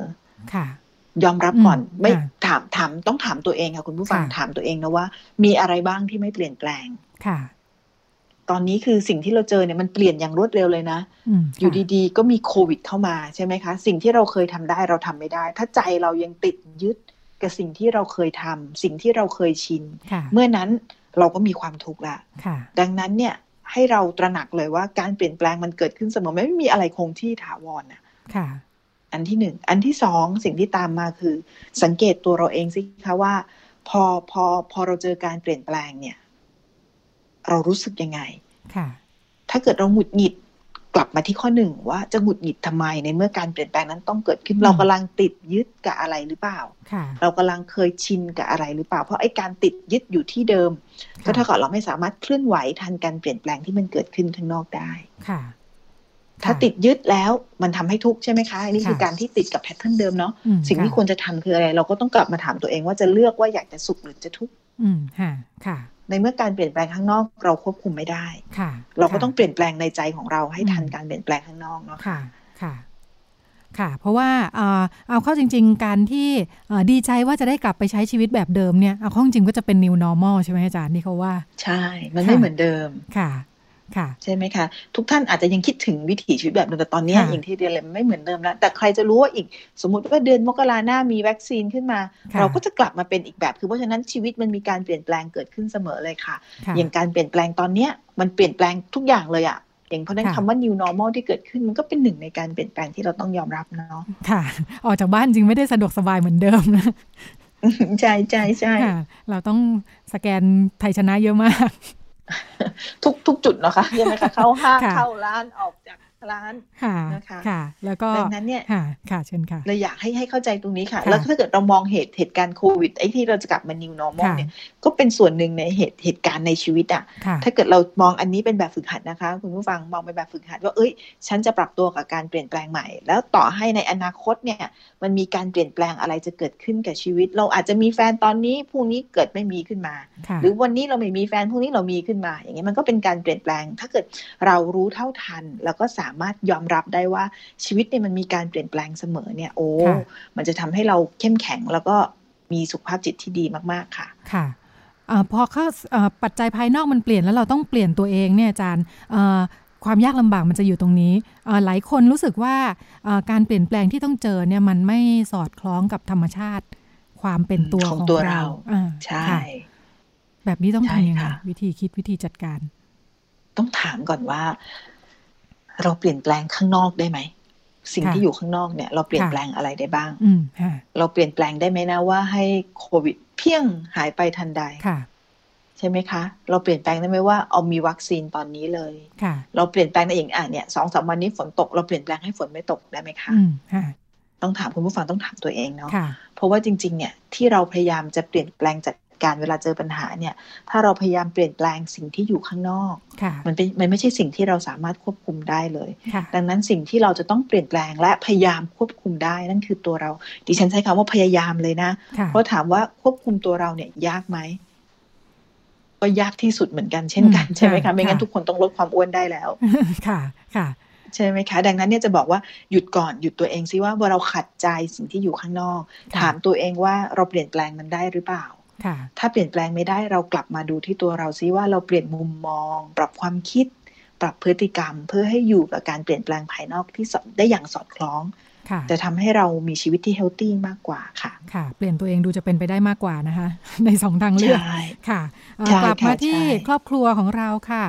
ค่ะ ยอมรับก่อนไม่ถามถามต้องถามตัวเองค่ะคุณผู้ฟังถามตัวเองนะว่า มีอะไรบ้างที่ไม่เปลี่ยนแปลงค่ะ ตอนนี้คือสิ่งที่เราเจอเนี่ยมันเปลี่ยนอย่างรวดเร็วเลยนะ อยู่ดีๆ ก็มีโควิดเข้ามาใช่ไหมคะ สิ่งที่เราเคยทำได้เราทำไม่ได้ ถ้าใจเรายังติดยึดกับสิ่งที่เราเคยทำสิ่งที่เราเคยชิน เมื่อนั้นเราก็มีความทุกข์ละดังนั้นเนี่ยให้เราตระหนักเลยว่าการเปลี่ยนแปลงมันเกิดขึ้นเสมอไม่มีอะไรคงที่ถาวรนะอันที่หนึ่ง อันที่สองสิ่งที่ตามมาคือ สังเกตตัวเราเองสิคะว่า พอพอพอเราเจอการเปลี่ยนแปลงเนี่ย เรารู้สึกยังไงค่ะถ้าเกิดเราหงุดหงิดกลับมาที่ข้อหนึ่งว่าจะหงุดหงิดทำไมในเมื่อการเปลี่ยนแปลงนั้นต้องเกิดขึ้นเรากำลังติดยึดกับอะไรหรือเปล่า เรากำลังเคยชินกับอะไรหรือเปล่า เพราะไอ้การติดยึดอยู่ที่เดิม ก็เท่ากับเราไม่สามารถเคลื่อนไหวทันการเปลี่ยนแปลงที่มันเกิดขึ้นข้างนอกได้ค่ะ ถ้าติดยึดแล้วมันทำให้ทุกข์ใช่ไหมคะนี่คือการที่ติดกับแพทเทิร์นเดิมเนาะสิ่งที่ควรจะทำคืออะไร เราก็ต้องกลับมาถามตัวเองว่าจะเลือกว่าอยากจะสุขหรือจะทุกข์อืมค่ะค่ะ ในเมื่อการเปลี่ยนแปลงข้างนอก เราควบคุมไม่ได้ค่ะ เราก็ต้องเปลี่ยนแปลงในใจของเราให้ทันการเปลี่ยนแปลงข้างนอกเนาะค่ะค่ะค่ะ เพราะว่าเอาเข้าจริง ๆ การที่ดีใจว่าจะได้กลับไปใช้ชีวิตแบบเดิมเนี่ย เอาเข้าจริงก็จะเป็น new normal ใช่ไหมอาจารย์นี่เขาว่า ใช่ มันไม่เหมือนเดิม ค่ะ ใช่ไหมคะ ทุกท่านอาจจะยังคิดถึงวิถีชีวิตแบบเดิมแต่ตอนนี้อย่างที่เรียนเลยไม่เหมือนเดิมแล้ว แต่ใครจะรู้ว่าอีกสมมติว่าเดือนมกราหน้ามีวัคซีนขึ้นมา เราก็จะกลับมาเป็นอีกแบบ คือเพราะฉะนั้นชีวิตมันมีการเปลี่ยนแปลงเกิดขึ้นเสมอเลยค่ะ อย่างการเปลี่ยนแปลงตอนเนี้ยมันเปลี่ยนแปลงทุกอย่างเลยอะอย่างเพราะนั้นคำว่า new normal ที่เกิดขึ้นมันก็เป็นหนึ่งในการเปลี่ยนแปลงที่เราต้องยอมรับเนาะค่ะ ออกจากบ้านจริงไม่ได้สะดวกสบายเหมือนเดิมนะใช่ใช่ใช่เราต้องสแกนไทยชนะเยอะมาก ทุกทุกจุดเนาะคะใช่ไหมคะเข้าห้างเข้าร้านออกจาก ร้านนะคะค่ะ แล้วก็ดังนั้นเนี่ยค่ะค่ะเชิญค่ะเลยอยากให้ให้เข้าใจตรงนี้ค่ะ แล้วถ้าเกิดเรามองเหตุเหตุการณ์โควิดไอ้ที่เราจะกลับมา new normal เนี่ยก็เป็นส่วนหนึ่งในเหตุเหตุการณ์ในชีวิตอะถ้าเกิดเรามองอันนี้เป็นแบบฝึกหัดนะคะ คุณผู้ฟังมองเป็นแบบฝึกหัดว่าเอ้ย ฉันจะปรับตัวกับการเปลี่ยนแปลงใหม่ แล้วต่อให้ในอนาคตเนี่ยมันมีการเปลี่ยนแปลงอะไรจะเกิดขึ้นกับชีวิต เราอาจจะมีแฟนตอนนี้พรุ่งนี้เกิดไม่มีขึ้นมา หรือวันนี้เราไม่มีแฟนพรุ่งนี้เรามีขึ้นมา อย่างเงี้ยมันก็เป็นการเปลี่ยนแปลง ถ้าเกิดเรารู้เท่าทันแล้วก็สามารถยอมรับได้ว่าชีวิตเนี่ยมันมีการเปลี่ยนแปลงเสมอเนี่ยโอ้มันจะทำให้เราเข้มแข็งแล้วก็มีสุขภาพจิตที่ดีมากๆค่ะค่ะอพอเข้าปัจจัยภายนอกมันเปลี่ยนแล้วเราต้องเปลี่ยนตัวเองเนี่ยอาจารย์ความยากลำบากมันจะอยู่ตรงนี้ หลายคนรู้สึกว่าการเปลี่ยนแปลงที่ต้องเจอเนี่ยมันไม่สอดคล้องกับธรรมชาติ ความเป็นตัวของตัวเราใช่ แบบนี้ต้องทำยังไงวิธีคิดวิธีจัดการ ต้องถามก่อนว่า เราเปลี่ยนแปลงข้างนอกได้ไหมสิ่งที่อยู่ข้างนอกเนี่ยเราเปลี่ยนแปลงอะไรได้บ้างเราเปลี่ยนแปลงได้ไหมนะว่าให้โควิดเพียงหายไปทันใดใช่ไหมคะ เราเปลี่ยนแปลงได้ไหมว่าเอามีวัคซีนตอนนี้เลยเราเปลี่ยนแปลงในอย่างอะเนี่ยสองสามวันนี้ฝนตก เราเปลี่ยนแปลงให้ฝนไม่ตกได้ไหมคะต้องถามคุณผู้ฟังต้องถามตัวเองเนาะเพราะว่าจริง ๆ เนี่ยที่เราพยายามจะเปลี่ยนแปลงจัด การเวลาเจอปัญหาเนี่ย ถ้าเราพยายามเปลี่ยนแปลงสิ่งที่อยู่ข้างนอก มันเป็นมันไม่ใช่สิ่งที่เราสามารถควบคุมได้เลย ดังนั้นสิ่งที่เราจะต้องเปลี่ยนแปลงและพยายามควบคุมได้นั่นคือตัวเรา ดิฉันใช้คำว่าพยายามเลยนะ เพราะถามว่าควบคุมตัวเราเนี่ยยากไหมก็ยากที่สุดเหมือนกันเช่นกันใช่ไหมคะไม่งั้นทุกคนต้องลดความอ้วนได้แล้ว ค่ะค่ะใช่ไหมคะ ดังนั้นเนี่ยจะบอกว่าหยุดก่อนหยุดตัวเองซิว่าเมื่อเราขัดใจสิ่งที่อยู่ข้างนอก ถามตัวเองว่าเราเปลี่ยนแปลงมันได้หรือเปล่า ถ้าเปลี่ยนแปลงไม่ได้เรากลับมาดูที่ตัวเราซิว่าเราเปลี่ยนมุมมอง ปรับความคิด ปรับพฤติกรรม เพื่อให้อยู่กับการเปลี่ยนแปลงภายนอกที่ได้อย่างสอดคล้องจะทำให้เรามีชีวิตที่เฮลตี้มากกว่าค่ะ ค่ะ เปลี่ยนตัวเองดูจะเป็นไปได้มากกว่านะคะ ในสองทางเลือกค่ะ กลับมาที่ครอบครัวของเราค่ะ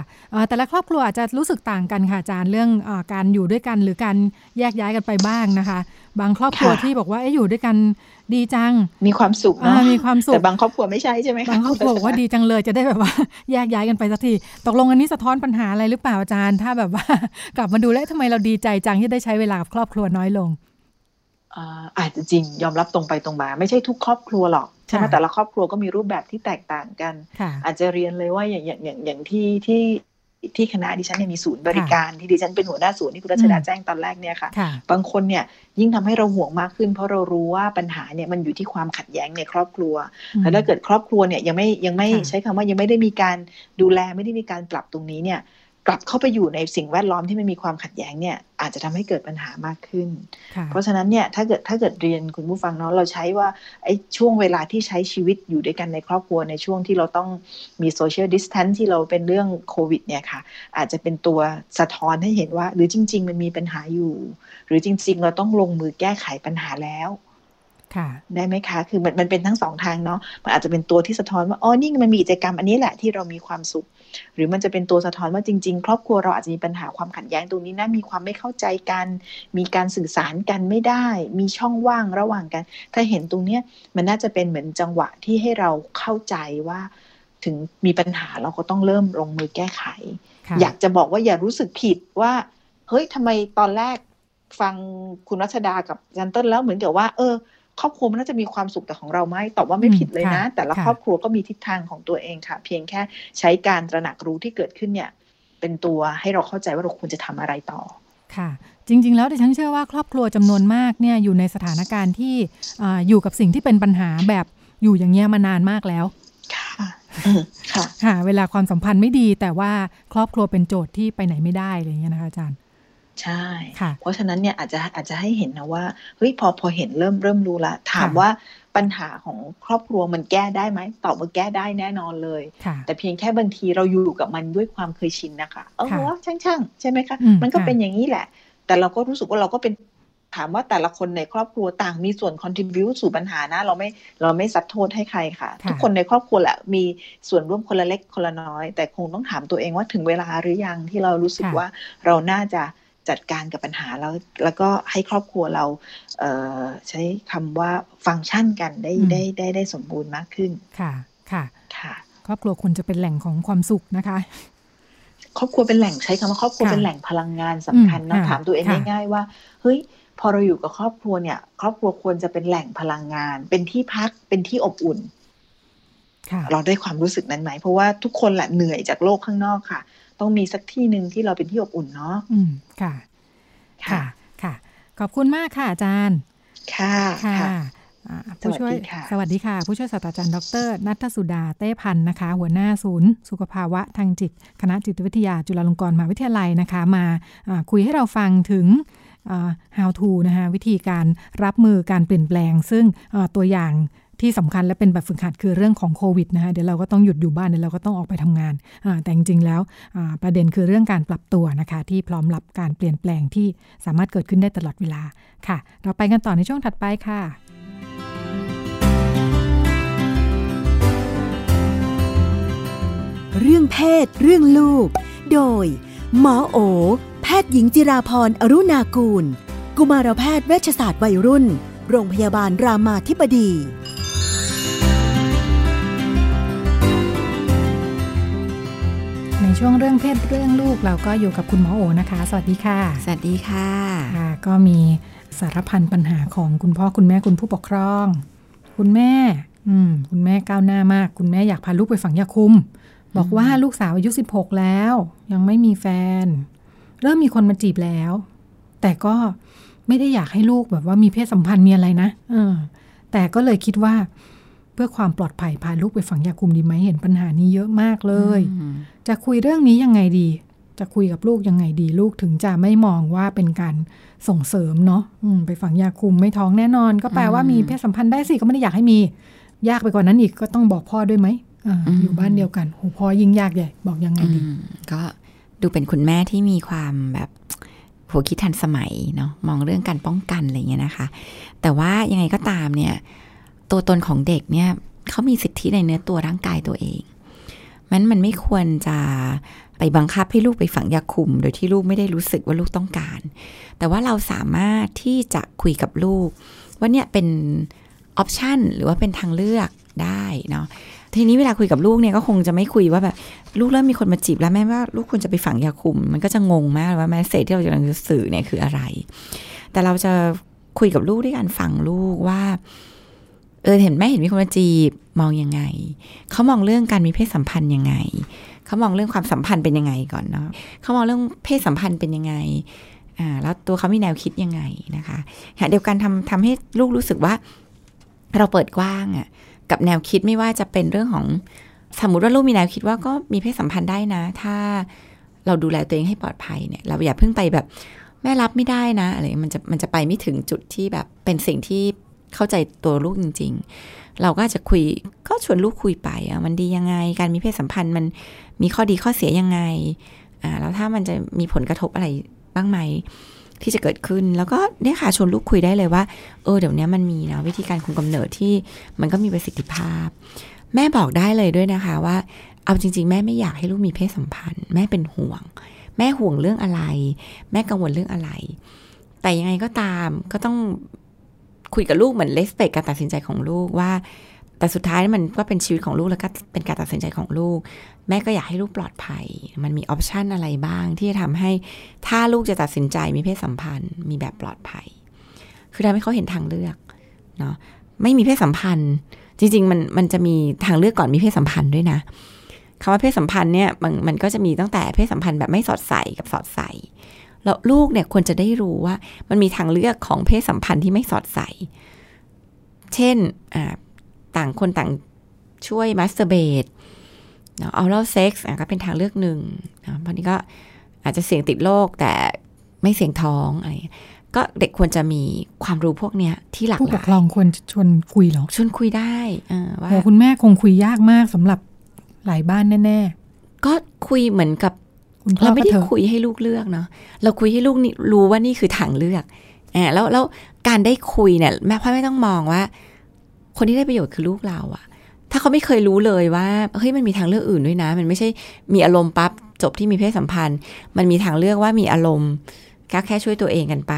แต่ละครอบครัวอาจจะรู้สึกต่างกันค่ะอาจารย์เรื่องอการอยู่ด้วยกันหรือการแยกย้ายกันไปบ้างนะคะ บางครอบครัวที่บอกว่าอยู่ด้วยกันดีจัง มีความสุขเนาะมีความสุขแต่บางครอบครัวไม่ใช่ใช่ไหมคะบางครอบครัวว่าดีจังเลยจะได้แบบว่าแยกย้ายกันไปสักทีตกลงอันนี้สะท้อนปัญหาอะไรหรือเปล่าอาจารย์ ถ้าแบบว่ากลับมาดูแล้วทำไมเราดีใจจังที่ได้ใช้เวลากับครอบครัวน้อยลง อาจจะจริงยอมรับตรงไปตรงมา ไม่ใช่ทุกครอบครัวหรอกใช่ไหมแต่ละครอบครัวก็มีรูปแบบที่แตกต่างกัน อาจจะเรียนเลยว่าอย่างอย่างอย่างอย่างที่ที่ที่คณะดิฉันเนี่ยมีศูนย์บริการที่ดิฉันเป็นหัวหน้าศูนย์ที่คุณรัชดาแจ้งตอนแรกเนี่ยค่ะ บางคนเนี่ยยิ่งทำให้เราห่วงมากขึ้น เพราะเรารู้ว่าปัญหาเนี่ยมันอยู่ที่ความขัดแย้งในครอบครัวแต่ถ้าเกิดครอบครัวเนี่ยยังไม่ยังไม่ใช้คำว่ายังไม่ได้มีการดูแลไม่ได้มีการปรับตรงนี้เนี่ย กลับเข้าไปอยู่ในสิ่งแวดล้อมที่ไม่มีความขัดแย้งเนี่ยอาจจะทำให้เกิดปัญหามากขึ้น เพราะฉะนั้นเนี่ยถ้าเกิดถ้าเกิดเรียนคุณผู้ฟังเนาะเราใช้ว่าไอ้ช่วงเวลาที่ใช้ชีวิตอยู่ด้วยกันในครอบครัวในช่วงที่เราต้องมีโซเชียลดิสแทนที่เราเป็นเรื่องโควิดเนี่ยค่ะ อาจจะเป็นตัวสะท้อนให้เห็นว่า หรือจริง ๆ มันมีปัญหาอยู่ หรือจริง ๆ เราต้องลงมือแก้ไขปัญหาแล้วได้ไหมคะ คือมันมันเป็นทั้งสองทางเนาะ มันอาจจะเป็นตัวที่สะท้อนว่า อ๋อ นี่มันมีกิจกรรมอันนี้แหละที่เรามีความสุข หรือมันจะเป็นตัวสะท้อนว่าจริง ๆ ครอบครัวเราอาจจะมีปัญหาความขัดแย้งตรงนี้นะมีความไม่เข้าใจกัน มีการสื่อสารกันไม่ได้ มีช่องว่างระหว่างกัน ถ้าเห็นตรงเนี้ยมันน่าจะเป็นเหมือนจังหวะที่ให้เราเข้าใจว่าถึงมีปัญหาเราก็ต้องเริ่มลงมือแก้ไข อยากจะบอกว่าอย่ารู้สึกผิดว่า เฮ้ยทำไมตอนแรกฟังคุณรัชดากับจันเติ้ลแล้วเหมือนกับว่า เออ ครอบครัวมันน่าจะมีความสุขแต่ของเราไม่ตอบว่าไม่ผิดเลยนะ แต่ละครอบครัวก็มีทิศทางของตัวเองค่ะ เพียงแค่ใช้การตระหนักรู้ที่เกิดขึ้นเนี่ย เป็นตัวให้เราเข้าใจว่าเราควรจะทำอะไรต่อค่ะจริง ๆ แล้วดิฉันเชื่อว่าครอบครัวจำนวนมากเนี่ยอยู่ในสถานการณ์ที่อยู่กับสิ่งที่เป็นปัญหาแบบอยู่อย่างเงี้ยมานานมากแล้วค่ะค่ะ เวลาความสัมพันธ์ไม่ดี แต่ว่าครอบครัวเป็นโจทย์ที่ไปไหนไม่ได้อะไรอย่างเงี้ยนะคะอาจารย์ ใช่ค่ะเพราะฉะนั้นเนี่ยอาจจะอาจจะให้เห็นนะว่าเฮ้ยพอพอเห็นเริ่มเริ่มรู้ละ ถามว่าปัญหาของครอบครัวมันแก้ได้ไหมตอบว่าแก้ได้แน่นอนเลย แต่เพียงแค่บางทีเราอยู่กับมันด้วยความเคยชินนะคะเออว่าช่างช่างใช่ไหมคะ มันก็เป็นอย่างนี้แหละ แต่เราก็รู้สึกว่าเราก็เป็นถามว่าแต่ละคนในครอบครัวต่างมีส่วน contribu สู่ปัญหานะเราไม่เราไม่สัดโทษให้ใครค่ะ ทุกคนในครอบครัวแหละมีส่วนร่วมคนละเล็กคนละน้อย แต่คงต้องถามตัวเองว่าถึงเวลาหรือยังที่เรารู้สึกว่าเราน่าจะ จัดการกับปัญหาแล้ว แล้วก็ให้ครอบครัวเราเใช้คำว่าฟังก์ชันกันได้ได้ได้ได้สมบูรณ์มากขึ้นค่ะค่ะค่ะ ครอบครัวควรจะเป็นแหล่งของความสุขนะคะ ครอบครัวเป็นแหล่งใช้คำว่าครอบครัวเป็นแหล่งพลังงานสำคัญนะถามตัวเองง่ายๆว่าเฮ้ยพอเราอยู่กับครอบครัวเนี่ย ครอบครัวควรจะเป็นแหล่งพลังงาน เป็นที่พักเป็นที่อบอุ่นเราได้ความรู้สึกนั้นไหม เพราะว่าทุกคนแหละเหนื่อยจากโลกข้างนอกค่ะ ต้องมีสักที่หนึ่งที่เราเป็นที่อบอุ่นเนาะอืมค่ะ ค่ะค่ะ ขอบคุณมากค่ะอาจารย์ ค่ะค่ะผู้ช่วยสวัสดีค่ะ ผู้ช่วยศาสตราจารย์ดรนัทสุดาเต้พันธ์นะคะ หัวหน้าศูนย์ สุขภาวะทางจิต คณะจิตวิทยาจุฬาลงกรณ์มหาวิทยาลัยนะคะ มาคุยให้เราฟังถึง how to นะคะวิธีการรับมือการเปลี่ยนแปลง ซึ่งตัวอย่าง ที่สำคัญและเป็นแบบฝึกหัดคือเรื่องของโควิดนะคะเดี๋ยวเราก็ต้องหยุดอยู่บ้านเดี๋ยวเราก็ต้องออกไปทำงาน แต่จริงๆแล้วประเด็นคือเรื่องการปรับตัวนะคะ ที่พร้อมรับการเปลี่ยนแปลงที่สามารถเกิดขึ้นได้ตลอดเวลาค่ะ เราไปกันต่อในช่วงถัดไปค่ะเรื่องเพศ เรื่องลูก โดย หมอโอ แพทย์หญิงจิราพรอรุณากูล กุมารแพทย์เวชศาสตร์วัยรุ่น โรงพยาบาลรามาธิบดี ในช่วงเรื่องเพศเรื่องลูกเราก็อยู่กับคุณหมอโอนะคะ สวัสดีค่ะ สวัสดีค่ะค่ะก็มีสารพันปัญหาของคุณพ่อคุณแม่คุณผู้ปกครอง คุณแม่ อืม คุณแม่ก้าวหน้ามาก คุณแม่อยากพาลูกไปฝังยาคุม บอกว่าลูกสาวอายุสิบหกแล้ว ยังไม่มีแฟน เริ่มมีคนมาจีบแล้ว แต่ก็ไม่ได้อยากให้ลูกแบบว่ามีเพศสัมพันธ์มีอะไรนะเออแต่ก็เลยคิดว่า พื่อความปลอดภัยพาลูกไปฝังยาคุมดีไหมเห็นปัญหานี้เยอะมากเลย จะคุยเรื่องนี้ยังไงดี จะคุยกับลูกยังไงดีลูกถึงจะไม่มองว่าเป็นการส่งเสริมเนาะไปฝังยาคุมไม่ท้องแน่นอน ก็แปลว่ามีเพศสัมพันธ์ได้สิก็ไม่ได้อยากให้มี ยากไปกว่านั้นอีกก็ต้องบอกพ่อด้วยไหมออยู่บ้านเดียวกันโหพ่อยิ่งยากใหญ่บอกยังไงดีก็ดูเป็นคุณแม่ที่มีความแบบหัวคิดทันสมัยเนาะมองเรื่องการป้องกันอะไรเงี้ยนะคะ แต่ว่ายังไงก็ตามเนี่ย ตัวตนของเด็กเนี่ยเขามีสิทธิในเนื้อตัวร่างกายตัวเองมันมันไม่ควรจะไปบังคับให้ลูกไปฝังยาคุม โดยที่ลูกไม่ได้รู้สึกว่าลูกต้องการ แต่ว่าเราสามารถที่จะคุยกับลูก ว่าเนี่ยเป็นออปชันหรือว่าเป็นทางเลือกได้เนาะทีนี้เวลาคุยกับลูกเนี่ยก็คงจะไม่คุยว่าแบบลูกเริ่มมีคนมาจีบแล้วแม่ว่าลูกควรจะไปฝังยาคุม มันก็จะงงมากว่าแม่เศษที่เรากำลังจะสื่อเนี่ยคืออะไร แต่เราจะคุยกับลูกด้วยการฟังลูกว่า เออเห็นแม่เห็นมีคนมาจีบมองยังไง เขามองเรื่องการมีเพศสัมพันธ์ยังไง เขามองเรื่องความสัมพันธ์เป็นยังไงก่อนเนาะเขามองเรื่องเพศสัมพันธ์เป็นยังไงอ่าแล้วตัวเขามีแนวคิดยังไงนะคะขณะเดียวกันทำทำให้ลูกรู้สึกว่า เราเปิดกว้างอะ่ะกับแนวคิดไม่ว่าจะเป็นเรื่องของสมมติว่าลูกมีแนวคิดว่าก็มีเพศสัมพันธ์ได้นะ ถ้าเราดูแลตัวเองให้ปลอดภัยเนี่ย เราอย่าเพิ่งไปแบบแม่รับไม่ได้นะอะไรมันจะมันจะไปไม่ถึงจุดที่แบบเป็นสิ่งที่ เข้าใจตัวลูกจริง ๆ เราก็จะคุยก็ชวนลูกคุยไปอะมันดียังไง การมีเพศสัมพันธ์มันมีข้อดีข้อเสียยังไงอ่าแล้วถ้ามันจะมีผลกระทบอะไรบ้างไหมที่จะเกิดขึ้นแล้วก็เนี่ยค่ะชวนลูกคุยได้เลยว่า เออเดี๋ยวนี้มันมีนะวิธีการคุมกำเนิดที่มันก็มีประสิทธิภาพ แม่บอกได้เลยด้วยนะคะว่า เอาจริง ๆ แม่ไม่อยากให้ลูกมีเพศสัมพันธ์ แม่เป็นห่วง แม่ห่วงเรื่องอะไร แม่กังวลเรื่องอะไร แต่ยังไงก็ตามก็ต้อง คุยกับลูกเหมือนเลสเปกการตัดสินใจของลูกว่า แต่สุดท้ายมันก็เป็นชีวิตของลูกแล้วก็เป็นการตัดสินใจของลูก แม่ก็อยากให้ลูกปลอดภัย มันมีออปชันอะไรบ้าง ที่จะทำให้ถ้าลูกจะตัดสินใจมีเพศสัมพันธ์ มีแบบปลอดภัย คือทำให้เขาเห็นทางเลือกเนาะไม่มีเพศสัมพันธ์ จริง ๆ มันมันจะมีทางเลือกก่อนมีเพศสัมพันธ์ด้วยนะคำว่าเพศสัมพันธ์เนี่ยมันมันก็จะมีตั้งแต่เพศสัมพันธ์แบบไม่สอดใส่กับสอดใส่ แล้วลูกเนี่ยควรจะได้รู้ว่า มันมีทางเลือกของเพศสัมพันธ์ที่ไม่สอดใส่เช่นต่างคนต่างช่วยมัสเตอร์เบตเนาะ oral sex ก็เป็นทางเลือกหนึ่งนะพอนี้ก็อาจจะเสี่ยงติดโรคแต่ไม่เสี่ยงท้องอะไรก็เด็กควรจะมีความรู้พวกเนี้ยที่หลากหลายผู้ปกครองควรชวนคุยหรอชวนคุยได้ว่าคุณแม่คงคุยยากมากสำหรับหลายบ้านแน่ ๆ ก็คุยเหมือนกับ เราไม่ได้คุยให้ลูกเลือกเนาะเราคุยให้ลูกรู้ว่านี่คือทางเลือกอ่าแล้วแล้วการได้คุยเนี่ยแม่พ่อไม่ต้องมองว่า คนที่ได้ประโยชน์คือลูกเราอะถ้าเขาไม่เคยรู้เลยว่าเฮ้ยมันมีทางเลือกอื่นด้วยนะ มันไม่ใช่มีอารมณ์ปั๊บจบที่มีเพศสัมพันธ์ มันมีทางเลือกว่ามีอารมณ์ก็แค่ช่วยตัวเองกันไป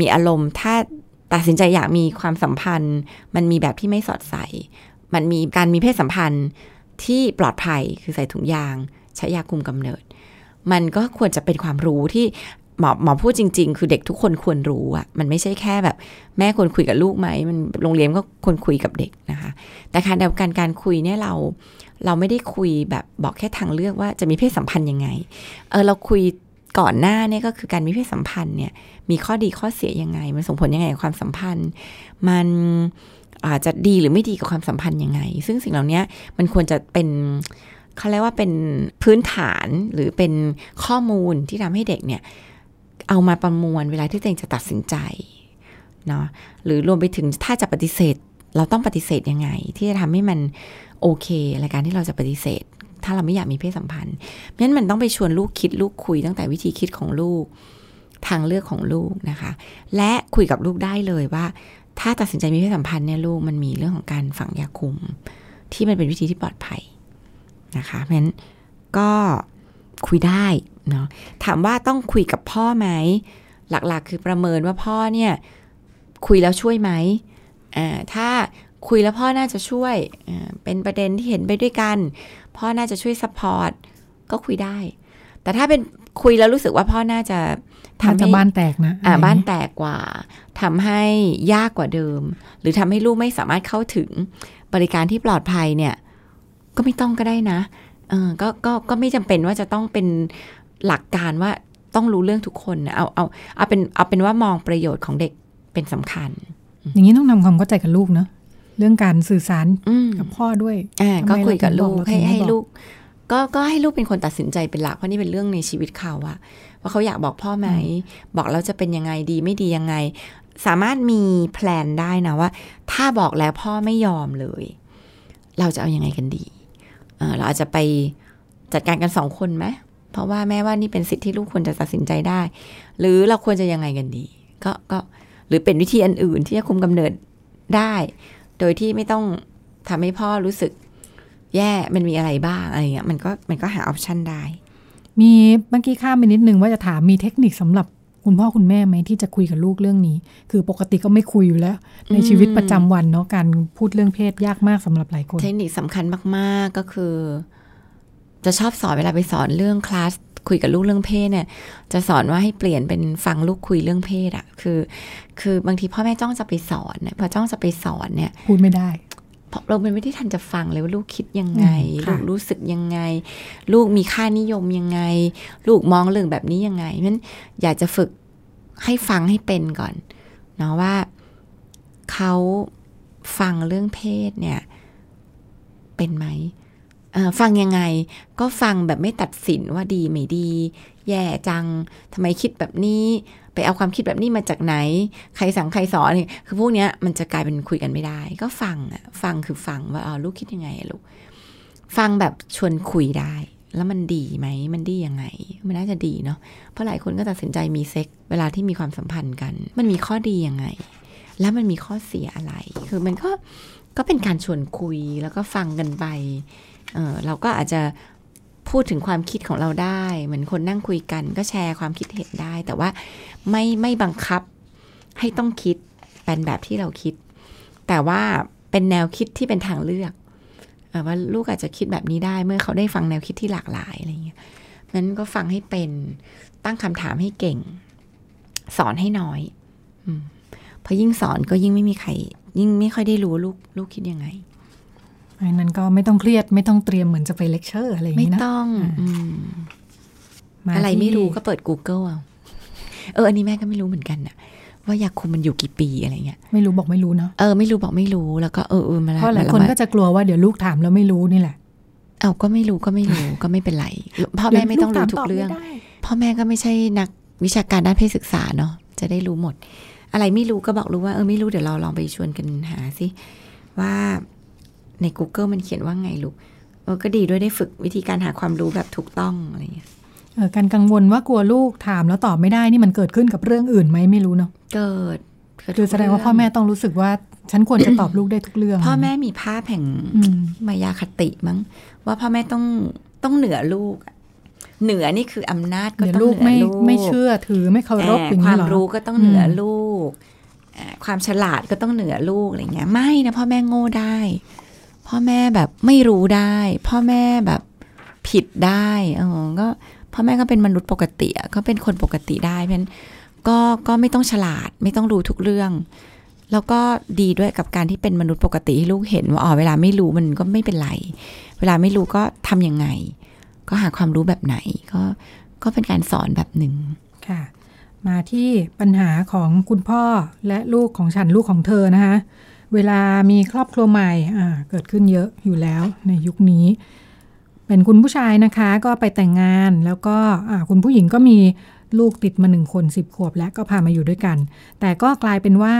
มีอารมณ์ถ้าตัดสินใจอยากมีความสัมพันธ์ มันมีแบบที่ไม่สอดใส่ มันมีการมีเพศสัมพันธ์ที่ปลอดภัยคือใส่ถุงยางใช้ยาคุมกำเนิด มันก็ควรจะเป็นความรู้ที่หมอหมอพูดจริง ๆ คือเด็กทุกคนควรรู้อะมันไม่ใช่แค่แบบ แม่ควรคุยกับลูกไหมมันโรงเรียนก็ควรคุยกับเด็กนะคะ แต่การเดียวกันการคุยเนี่ยเรา เราไม่ได้คุยแบบบอกแค่ทางเลือกว่าจะมีเพศสัมพันธ์ยังไงเออเราคุยก่อนหน้าเนี่ยก็คือการมีเพศสัมพันธ์เนี่ยมีข้อดีข้อเสียยังไง มันส่งผลยังไงกับความสัมพันธ์ มันอาจจะดีหรือไม่ดีกับความสัมพันธ์ยังไง ซึ่งสิ่งเหล่านี้มันควรจะเป็น เขาเรียกว่าเป็นพื้นฐานหรือเป็นข้อมูลที่ทำให้เด็กเนี่ย เอามาประมวลเวลาที่ตัวเองจะตัดสินใจเนาะหรือรวมไปถึงถ้าจะปฏิเสธ เราต้องปฏิเสธยังไง ที่จะทำให้มันโอเคในการที่เราจะปฏิเสธ ถ้าเราไม่อยากมีเพศสัมพันธ์เพราะฉะนั้นมันต้องไปชวนลูกคิดลูกคุยตั้งแต่วิธีคิดของลูก ทางเลือกของลูกนะคะ และคุยกับลูกได้เลยว่า ถ้าตัดสินใจมีเพศสัมพันธ์เนี่ยลูกมันมีเรื่องของการฝังยาคุม ที่มันเป็นวิธีที่ปลอดภัย นะคะเพราะฉะนั้นก็คุยได้เนาะถามว่าต้องคุยกับพ่อไหม หลักๆ คือประเมินว่าพ่อเนี่ยคุยแล้วช่วยไหมอ่าถ้าคุยแล้วพ่อน่าจะช่วยเป็นประเด็นที่เห็นไปด้วยกัน พ่อน่าจะช่วย support ก็คุยได้ แต่ถ้าเป็นคุยแล้วรู้สึกว่าพ่อน่าจะทำให้บ้านแตกนะอ่าบ้านแตกกว่าทำให้ยากกว่าเดิม หรือทำให้ลูกไม่สามารถเข้าถึงบริการที่ปลอดภัยเนี่ย ก็ไม่ต้องก็ได้นะเออก็ก็ก็ไม่จำเป็นว่าจะต้องเป็นหลักการว่าต้องรู้เรื่องทุกคนนะเอาเอาเอาเป็นเอาเป็นว่ามองประโยชน์ของเด็กเป็นสำคัญ อย่างนี้ต้องทำความเข้าใจกับลูกเนาะเรื่องการสื่อสารกับพ่อด้วยอ่าก็คุยกับลูกให้ให้ลูก ก็ก็ให้ลูกเป็นคนตัดสินใจเป็นหลักเพราะนี่เป็นเรื่องในชีวิตเขาอะว่าเขาอยากบอกพ่อไหม บอกแล้วจะเป็นยังไงดีไม่ดียังไง สามารถมีแพลนได้นะว่า ถ้าบอกแล้วพ่อไม่ยอมเลย เราจะเอาอยัางไงกันดี เราอาจจะไปจัดการกันสองคนไหมเพราะว่าแม่ว่านี่เป็นสิทธิที่ลูกควรจะตัดสินใจได้ หรือเราควรจะยังไงกันดี ก็ก็หรือเป็นวิธีอันอื่นที่จะคุมกำเนิดได้ โดยที่ไม่ต้องทำให้พ่อรู้สึกแย่ มันมีอะไรบ้างอะไรเงี้ย มันก็มันก็หาออปชันได้ มีเมื่อกี้ข้ามไปนิดนึงว่าจะถามมีเทคนิคสำหรับ คุณพ่อคุณแม่ไหมที่จะคุยกับลูกเรื่องนี้ คือปกติก็ไม่คุยอยู่แล้ว ในชีวิตประจำวันเนาะการพูดเรื่องเพศยากมากสำหรับหลายคน เทคนิคสำคัญมากๆก็คือ จะชอบสอนเวลาไปสอนเรื่องคลาสคุยกับลูกเรื่องเพศเนี่ย จะสอนว่าให้เปลี่ยนเป็นฟังลูกคุยเรื่องเพศอะคือ คือบางทีพ่อแม่จ้องจะไปสอนเนี่ยพอจ้องจะไปสอนเนี่ย พูดไม่ได้ เราเป็นไม่ได้ทันจะฟังเลยว่าลูกคิดยังไง ลูกรู้สึกยังไง ลูกมีค่านิยมยังไง ลูกมองเรื่องแบบนี้ยังไงเพราะนั้นอยากจะฝึกให้ฟังให้เป็นก่อนเนาะว่าเขาฟังเรื่องเพศเนี่ย เป็นไหมฟังยังไงก็ฟังแบบไม่ตัดสินว่าดีไม่ดี แย่จังทำไมคิดแบบนี้ไป เอาความคิดแบบนี้มาจากไหน ใครสั่งใครสอนนี่คือพวกเนี้ยมันจะกลายเป็นคุยกันไม่ได้ ก็ฟังอะฟังคือฟังว่าอ๋อลูกคิดยังไงลูกฟังแบบชวนคุยได้ แล้วมันดีไหมมันดียังไง มันน่าจะดีเนาะเพราะหลายคนก็ตัดสินใจมีเซ็กเวลาที่มีความสัมพันธ์กัน มันมีข้อดียังไง แล้วมันมีข้อเสียอะไร คือมันก็ก็เป็นการชวนคุยแล้วก็ฟังกันไปเเราก็อาจจะ พูดถึงความคิดของเราได้ เหมือนคนนั่งคุยกัน ก็แชร์ความคิดเห็นได้ แต่ว่าไม่ไม่บังคับให้ต้องคิดเป็นแบบที่เราคิด แต่ว่าเป็นแนวคิดที่เป็นทางเลือกว่าลูกอาจจะคิดแบบนี้ได้เมื่อเขาได้ฟังแนวคิดที่หลากหลายอะไรเงี้ยนั้นก็ฟังให้เป็นตั้งคำถามให้เก่ง สอนให้น้อยอพอยิ่งสอนก็ยิ่งไม่มีใคร ยิ่งไม่ค่อยได้รู้ลูกลูกคิดยังไง เพราะนั้นก็ไม่ต้องเครียดไม่ต้องเตรียมเหมือนจะไปเลคเชอร์อะไรอย่างนี้นะไม่ต้องอะไรไม่รู้ก็เปิด Google เอาเอออันนี้แม่ก็ไม่รู้เหมือนกันน่ะว่ายาคุมมันอยู่กี่ปีอะไรเงี้ยไม่รู้บอกไม่รู้เนาะเออไม่รู้บอกไม่รู้แล้วก็เออเออมาแล้วเพราะหลายคนก็จะกลัวว่าเดี๋ยวลูกถามแล้วไม่รู้นี่แหละเอาก็ไม่รู้ก็ไม่รู้ก็ไม่เป็นไรพ่อแม่ไม่ต้องรู้ทุกเรื่อง พ่อแม่ก็ไม่ใช่นักวิชาการด้านเพศศึกษาเนาะจะได้รู้หมด อะไรไม่รู้ก็บอกรู้ว่าเออไม่รู้เดี๋ยวเราลองไปชวนกันหาสิว่า ใน Google มันเขียนว่าไงลูกเออก็ดีด้วยได้ฝึกวิธีการหาความรู้แบบถูกต้องอะไรเงี้ยเออการกังวลว่ากลัวลูกถามแล้วตอบไม่ได้นี่มันเกิดขึ้นกับเรื่องอื่นไหมไม่รู้เนาะเกิดคือแสดงว่าพ่อแม่ต้องรู้สึกว่าฉันควรจะตอบลูกได้ทุกเรื่อง พ่อแม่มีภาพแห่งมายาคติมั้ง ว่าพ่อแม่ต้องต้องเหนือลูก เหนือนี่คืออำนาจก็ต้องเหนือลูกไม่เชื่อถือไม่เคารพอย่างนี้หรอความรู้ก็ต้องเหนือลูก ความฉลาดก็ต้องเหนือลูกอะไรเงี้ย ไม่นะพ่อแม่โง่ได้ พ่อแม่แบบไม่รู้ได้ พ่อแม่แบบผิดได้เออก็พ่อแม่ก็เป็นมนุษย์ปกติก็เป็นคนปกติได้เพราะนั้นก็ก็ไม่ต้องฉลาดไม่ต้องรู้ทุกเรื่อง แล้วก็ดีด้วยกับการที่เป็นมนุษย์ปกติให้ลูกเห็นว่าอ๋อเวลาไม่รู้มันก็ไม่เป็นไร เวลาไม่รู้ก็ทํำยังไง ก็หาความรู้แบบไหน ก็ก็เป็นการสอนแบบหนึ่งค่ะ มาที่ปัญหาของคุณพ่อและลูกของฉันลูกของเธอนะคะ เวลามีครอบครัวใหม่อ่าเกิดขึ้นเยอะอยู่แล้วในยุคนี้ เป็นคุณผู้ชายนะคะก็ไปแต่งงานแล้วก็คุณผู้หญิงก็มีลูกติดมาหนึ่งคนสิบขวบ แล้วก็พามาอยู่ด้วยกัน แต่ก็กลายเป็นว่า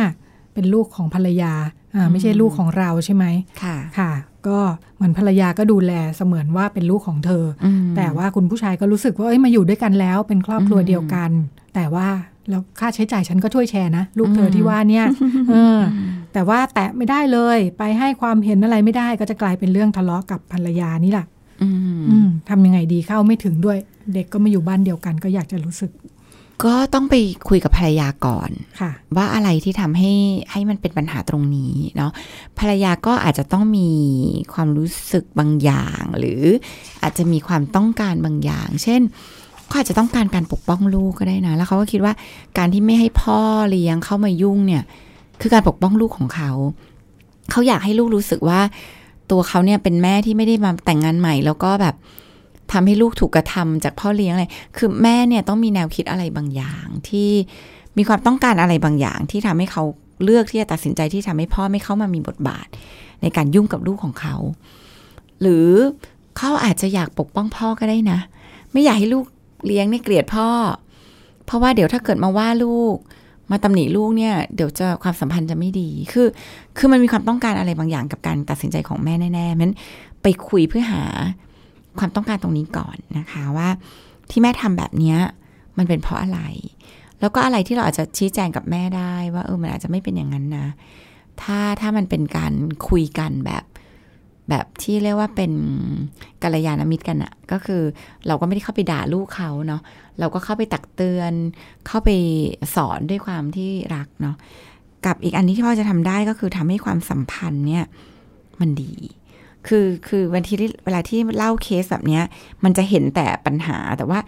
เป็นลูกของภรรยาอ่าไม่ใช่ลูกของเราใช่ไหมค่ะค่ะ ก็เหมือนภรรยาก็ดูแลเสมือนว่าเป็นลูกของเธอ แต่ว่าคุณผู้ชายก็รู้สึกว่าเอ้ยมาอยู่ด้วยกันแล้ว เป็นครอบครัวเดียวกัน แต่ว่าแล้วค่าใช้จ่ายฉันก็ช่วยแชร์นะ ลูกเธอที่ว่าเนี่ยเออ แต่ว่าแตะไม่ได้เลย ไปให้ความเห็นอะไรไม่ได้ ก็จะกลายเป็นเรื่องทะเลาะกับภรรยานี่แหละทำยังไงดีเข้าไม่ถึงด้วย เด็กก็มาอยู่บ้านเดียวกัน ก็อยากจะรู้สึก ก็ต้องไปคุยกับภรรยาก่อนว่าอะไรที่ทำให้ให้มันเป็นปัญหาตรงนี้เนาะภรรยาก็อาจจะต้องมีความรู้สึกบางอย่าง หรืออาจจะมีความต้องการบางอย่าง เช่นเขาอาจจะต้องการการปกป้องลูกก็ได้นะ แล้วเขาก็คิดว่าการที่ไม่ให้พ่อเลี้ยงเข้ามายุ่งเนี่ย คือการปกป้องลูกของเขา เขาอยากให้ลูกรู้สึกว่า ตัวเขาเนี่ยเป็นแม่ที่ไม่ได้มาแต่งงานใหม่ แล้วก็แบบทำให้ลูกถูกกระทำจากพ่อเลี้ยงอะไร คือแม่เนี่ยต้องมีแนวคิดอะไรบางอย่างที่มีความต้องการอะไรบางอย่าง ที่ทำให้เขาเลือกที่จะตัดสินใจที่ทำให้พ่อไม่เข้ามามีบทบาท ในการยุ่งกับลูกของเขา หรือเขาอาจจะอยากปกป้องพ่อก็ได้นะ ไม่อยากให้ลูกเลี้ยงเนี่ยเกลียดพ่อ เพราะว่าเดี๋ยวถ้าเกิดมาว่าลูก มาตำหนิลูกเนี่ยเดี๋ยวจะความสัมพันธ์จะไม่ดี คือ คือมันมีความต้องการอะไรบางอย่างกับการตัดสินใจของแม่แน่ๆมันไปคุยเพื่อหาความต้องการตรงนี้ก่อนนะคะว่า ที่แม่ทำแบบนี้มันเป็นเพราะอะไร แล้วก็อะไรที่เราอาจจะชี้แจงกับแม่ได้ว่าเออมันอาจจะไม่เป็นอย่างนั้นนะ ถ้าถ้ามันเป็นการคุยกันแบบ แบบที่เรียกว่าเป็นกัลยาณมิตรกันอะก็คือเราก็ไม่ได้เข้าไปด่าลูกเขาเนาะเราก็เข้าไปตักเตือน เข้าไปสอนด้วยความที่รักเนาะกับอีกอันนี้ที่พ่อจะทำได้ก็คือทำให้ความสัมพันธ์เนี่ยมันดี คือคือวันที่เวลาที่เล่าเคสแบบนี้มันจะเห็นแต่ปัญหาแต่ว่า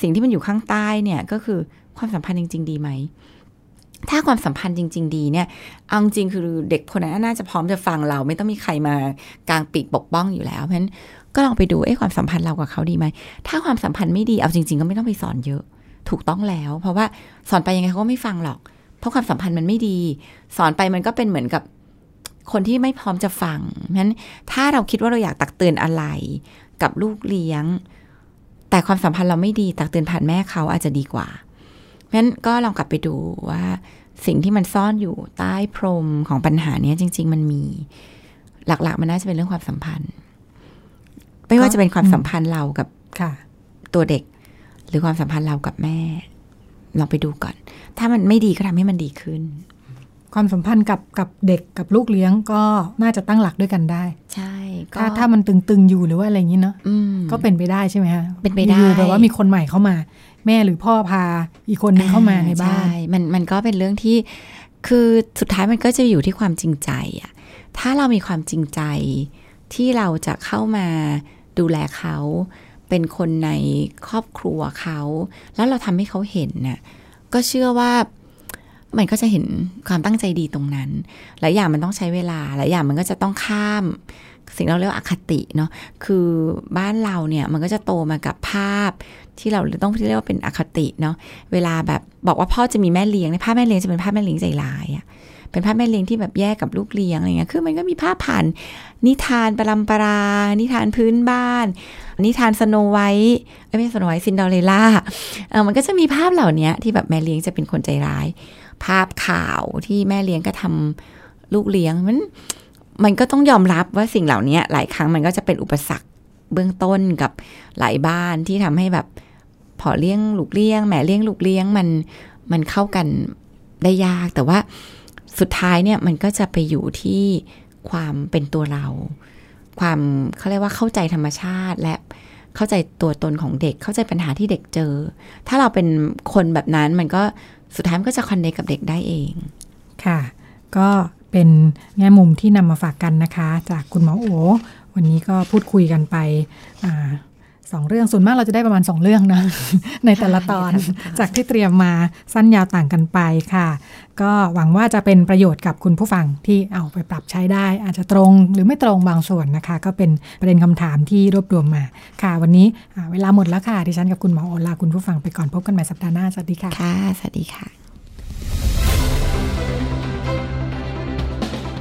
สิ่งที่มันอยู่ข้างใต้เนี่ยก็คือความสัมพันธ์จริง ๆ ดีไหม ถ้าความสัมพันธ์จริง ๆ ดีเนี่ย เอาจริงคือเด็กคนนั้นน่าจะพร้อมจะฟังเราไม่ต้องมีใครมากลางปีกปกป้องอยู่แล้วเพราะฉะนั้นก็ลองไปดูเอ้ความสัมพันธ์เรากับเขาดีไหม ถ้าความสัมพันธ์ไม่ดีเอาจริง ๆ ก็ไม่ต้องไปสอนเยอะ ถูกต้องแล้ว เพราะว่าสอนไปยังไงเขาก็ไม่ฟังหรอก เพราะความสัมพันธ์มันไม่ดี สอนไปมันก็เป็นเหมือนกับคนที่ไม่พร้อมจะฟังเพราะฉะนั้นถ้าเราคิดว่าเราอยากตักเตือนอะไรกับลูกเลี้ยง แต่ความสัมพันธ์เราไม่ดีตักเตือนผ่านแม่เขาอาจจะดีกว่า เพราะฉะนั้นก็ลองกลับไปดูว่าสิ่งที่มันซ่อนอยู่ใต้พรมของปัญหาเนี้ยจริง ๆ มันมี หลักๆ มันน่าจะเป็นเรื่องความสัมพันธ์ ไม่ว่าจะเป็นความสัมพันธ์เรากับตัวเด็ก หรือความสัมพันธ์เรากับแม่ ลองไปดูก่อน ถ้ามันไม่ดีก็ทำให้มันดีขึ้น ความสัมพันธ์กับกับเด็กกับลูกเลี้ยงก็น่าจะตั้งหลักด้วยกันได้ ใช่ถ้าถ้ามันตึงๆอยู่หรือว่าอะไรอย่างนี้เนาะก็เป็นไปได้ใช่ไหมคะเป็นไปได้แบบว่ามีคนใหม่เข้ามา แม่หรือพ่อพาอีกคนนึงเข้ามาในบ้านใช่มันมันก็เป็นเรื่องที่คือสุดท้ายมันก็จะอยู่ที่ความจริงใจอะถ้าเรามีความจริงใจที่เราจะเข้ามาดูแลเขา เป็นคนในครอบครัวเขา แล้วเราทำให้เขาเห็นน่ะก็เชื่อว่ามันก็จะเห็นความตั้งใจดีตรงนั้น หลายอย่างมันต้องใช้เวลา หลายอย่างมันก็จะต้องข้าม สิ่งเราเรียกว่าอคติเนาะคือบ้านเราเนี่ยมันก็จะโตมากับภาพ ที่เราต้องเรียกว่าเป็นอคติเนาะเวลาแบบบอกว่าพ่อจะมีแม่เลี้ยงในภาพแม่เลี้ยงจะเป็นภาพแม่เลี้ยงใจร้ายอะเป็นภาพแม่เลี้ยงที่แบบแยกกับลูกเลี้ยงอะไรเงี้ย คือมันก็มีภาพผ่าน นิทานปรัมปรา นิทานพื้นบ้าน นิทานสโนว์ไวท์ไม่ใช่สโนว์ไวท์ซินเดอเรลล่าเออมันก็จะมีภาพเหล่านี้ที่แบบแม่เลี้ยงจะเป็นคนใจร้าย ภาพข่าวที่แม่เลี้ยงก็ทำลูกเลี้ยงมัน มันก็ต้องยอมรับว่าสิ่งเหล่านี้หลายครั้งมันก็จะเป็นอุปสรรคเบื้องต้นกับหลายบ้านที่ทำให้แบบพอเลี้ยงลูกเลี้ยงแม่เลี้ยงลูกเลี้ยงมันมันเข้ากันได้ยาก แต่ว่าสุดท้ายเนี่ยมันก็จะไปอยู่ที่ความเป็นตัวเรา ความเขาเรียกว่าเข้าใจธรรมชาติและเข้าใจตัวตนของเด็กเข้าใจปัญหาที่เด็กเจอ ถ้าเราเป็นคนแบบนั้นมันก็สุดท้ายมันก็จะคอนเนคกับเด็กได้เอง ค่ะ ก็ เป็นแง่มุมที่นำมาฝากกันนะคะ จากคุณหมอโอวันนี้ก็พูดคุยกันไปสองเรื่องส่วนมากเราจะได้ประมาณสองเรื่องนะในแต่ละตอนจากที่เตรียมมาสั้นยาวต่างกันไปค่ะ ก็หวังว่าจะเป็นประโยชน์กับคุณผู้ฟังที่เอาไปปรับใช้ได้ อาจจะตรงหรือไม่ตรงบางส่วนนะคะ ก็เป็นประเด็นคำถามที่รวบรวมมาค่ะ วันนี้เวลาหมดแล้วค่ะดิฉันกับคุณหมอโอลาคุณผู้ฟังไปก่อนพบกันใหม่สัปดาห์หน้าสวัสดีค่ะค่ะสวัสดีค่ะ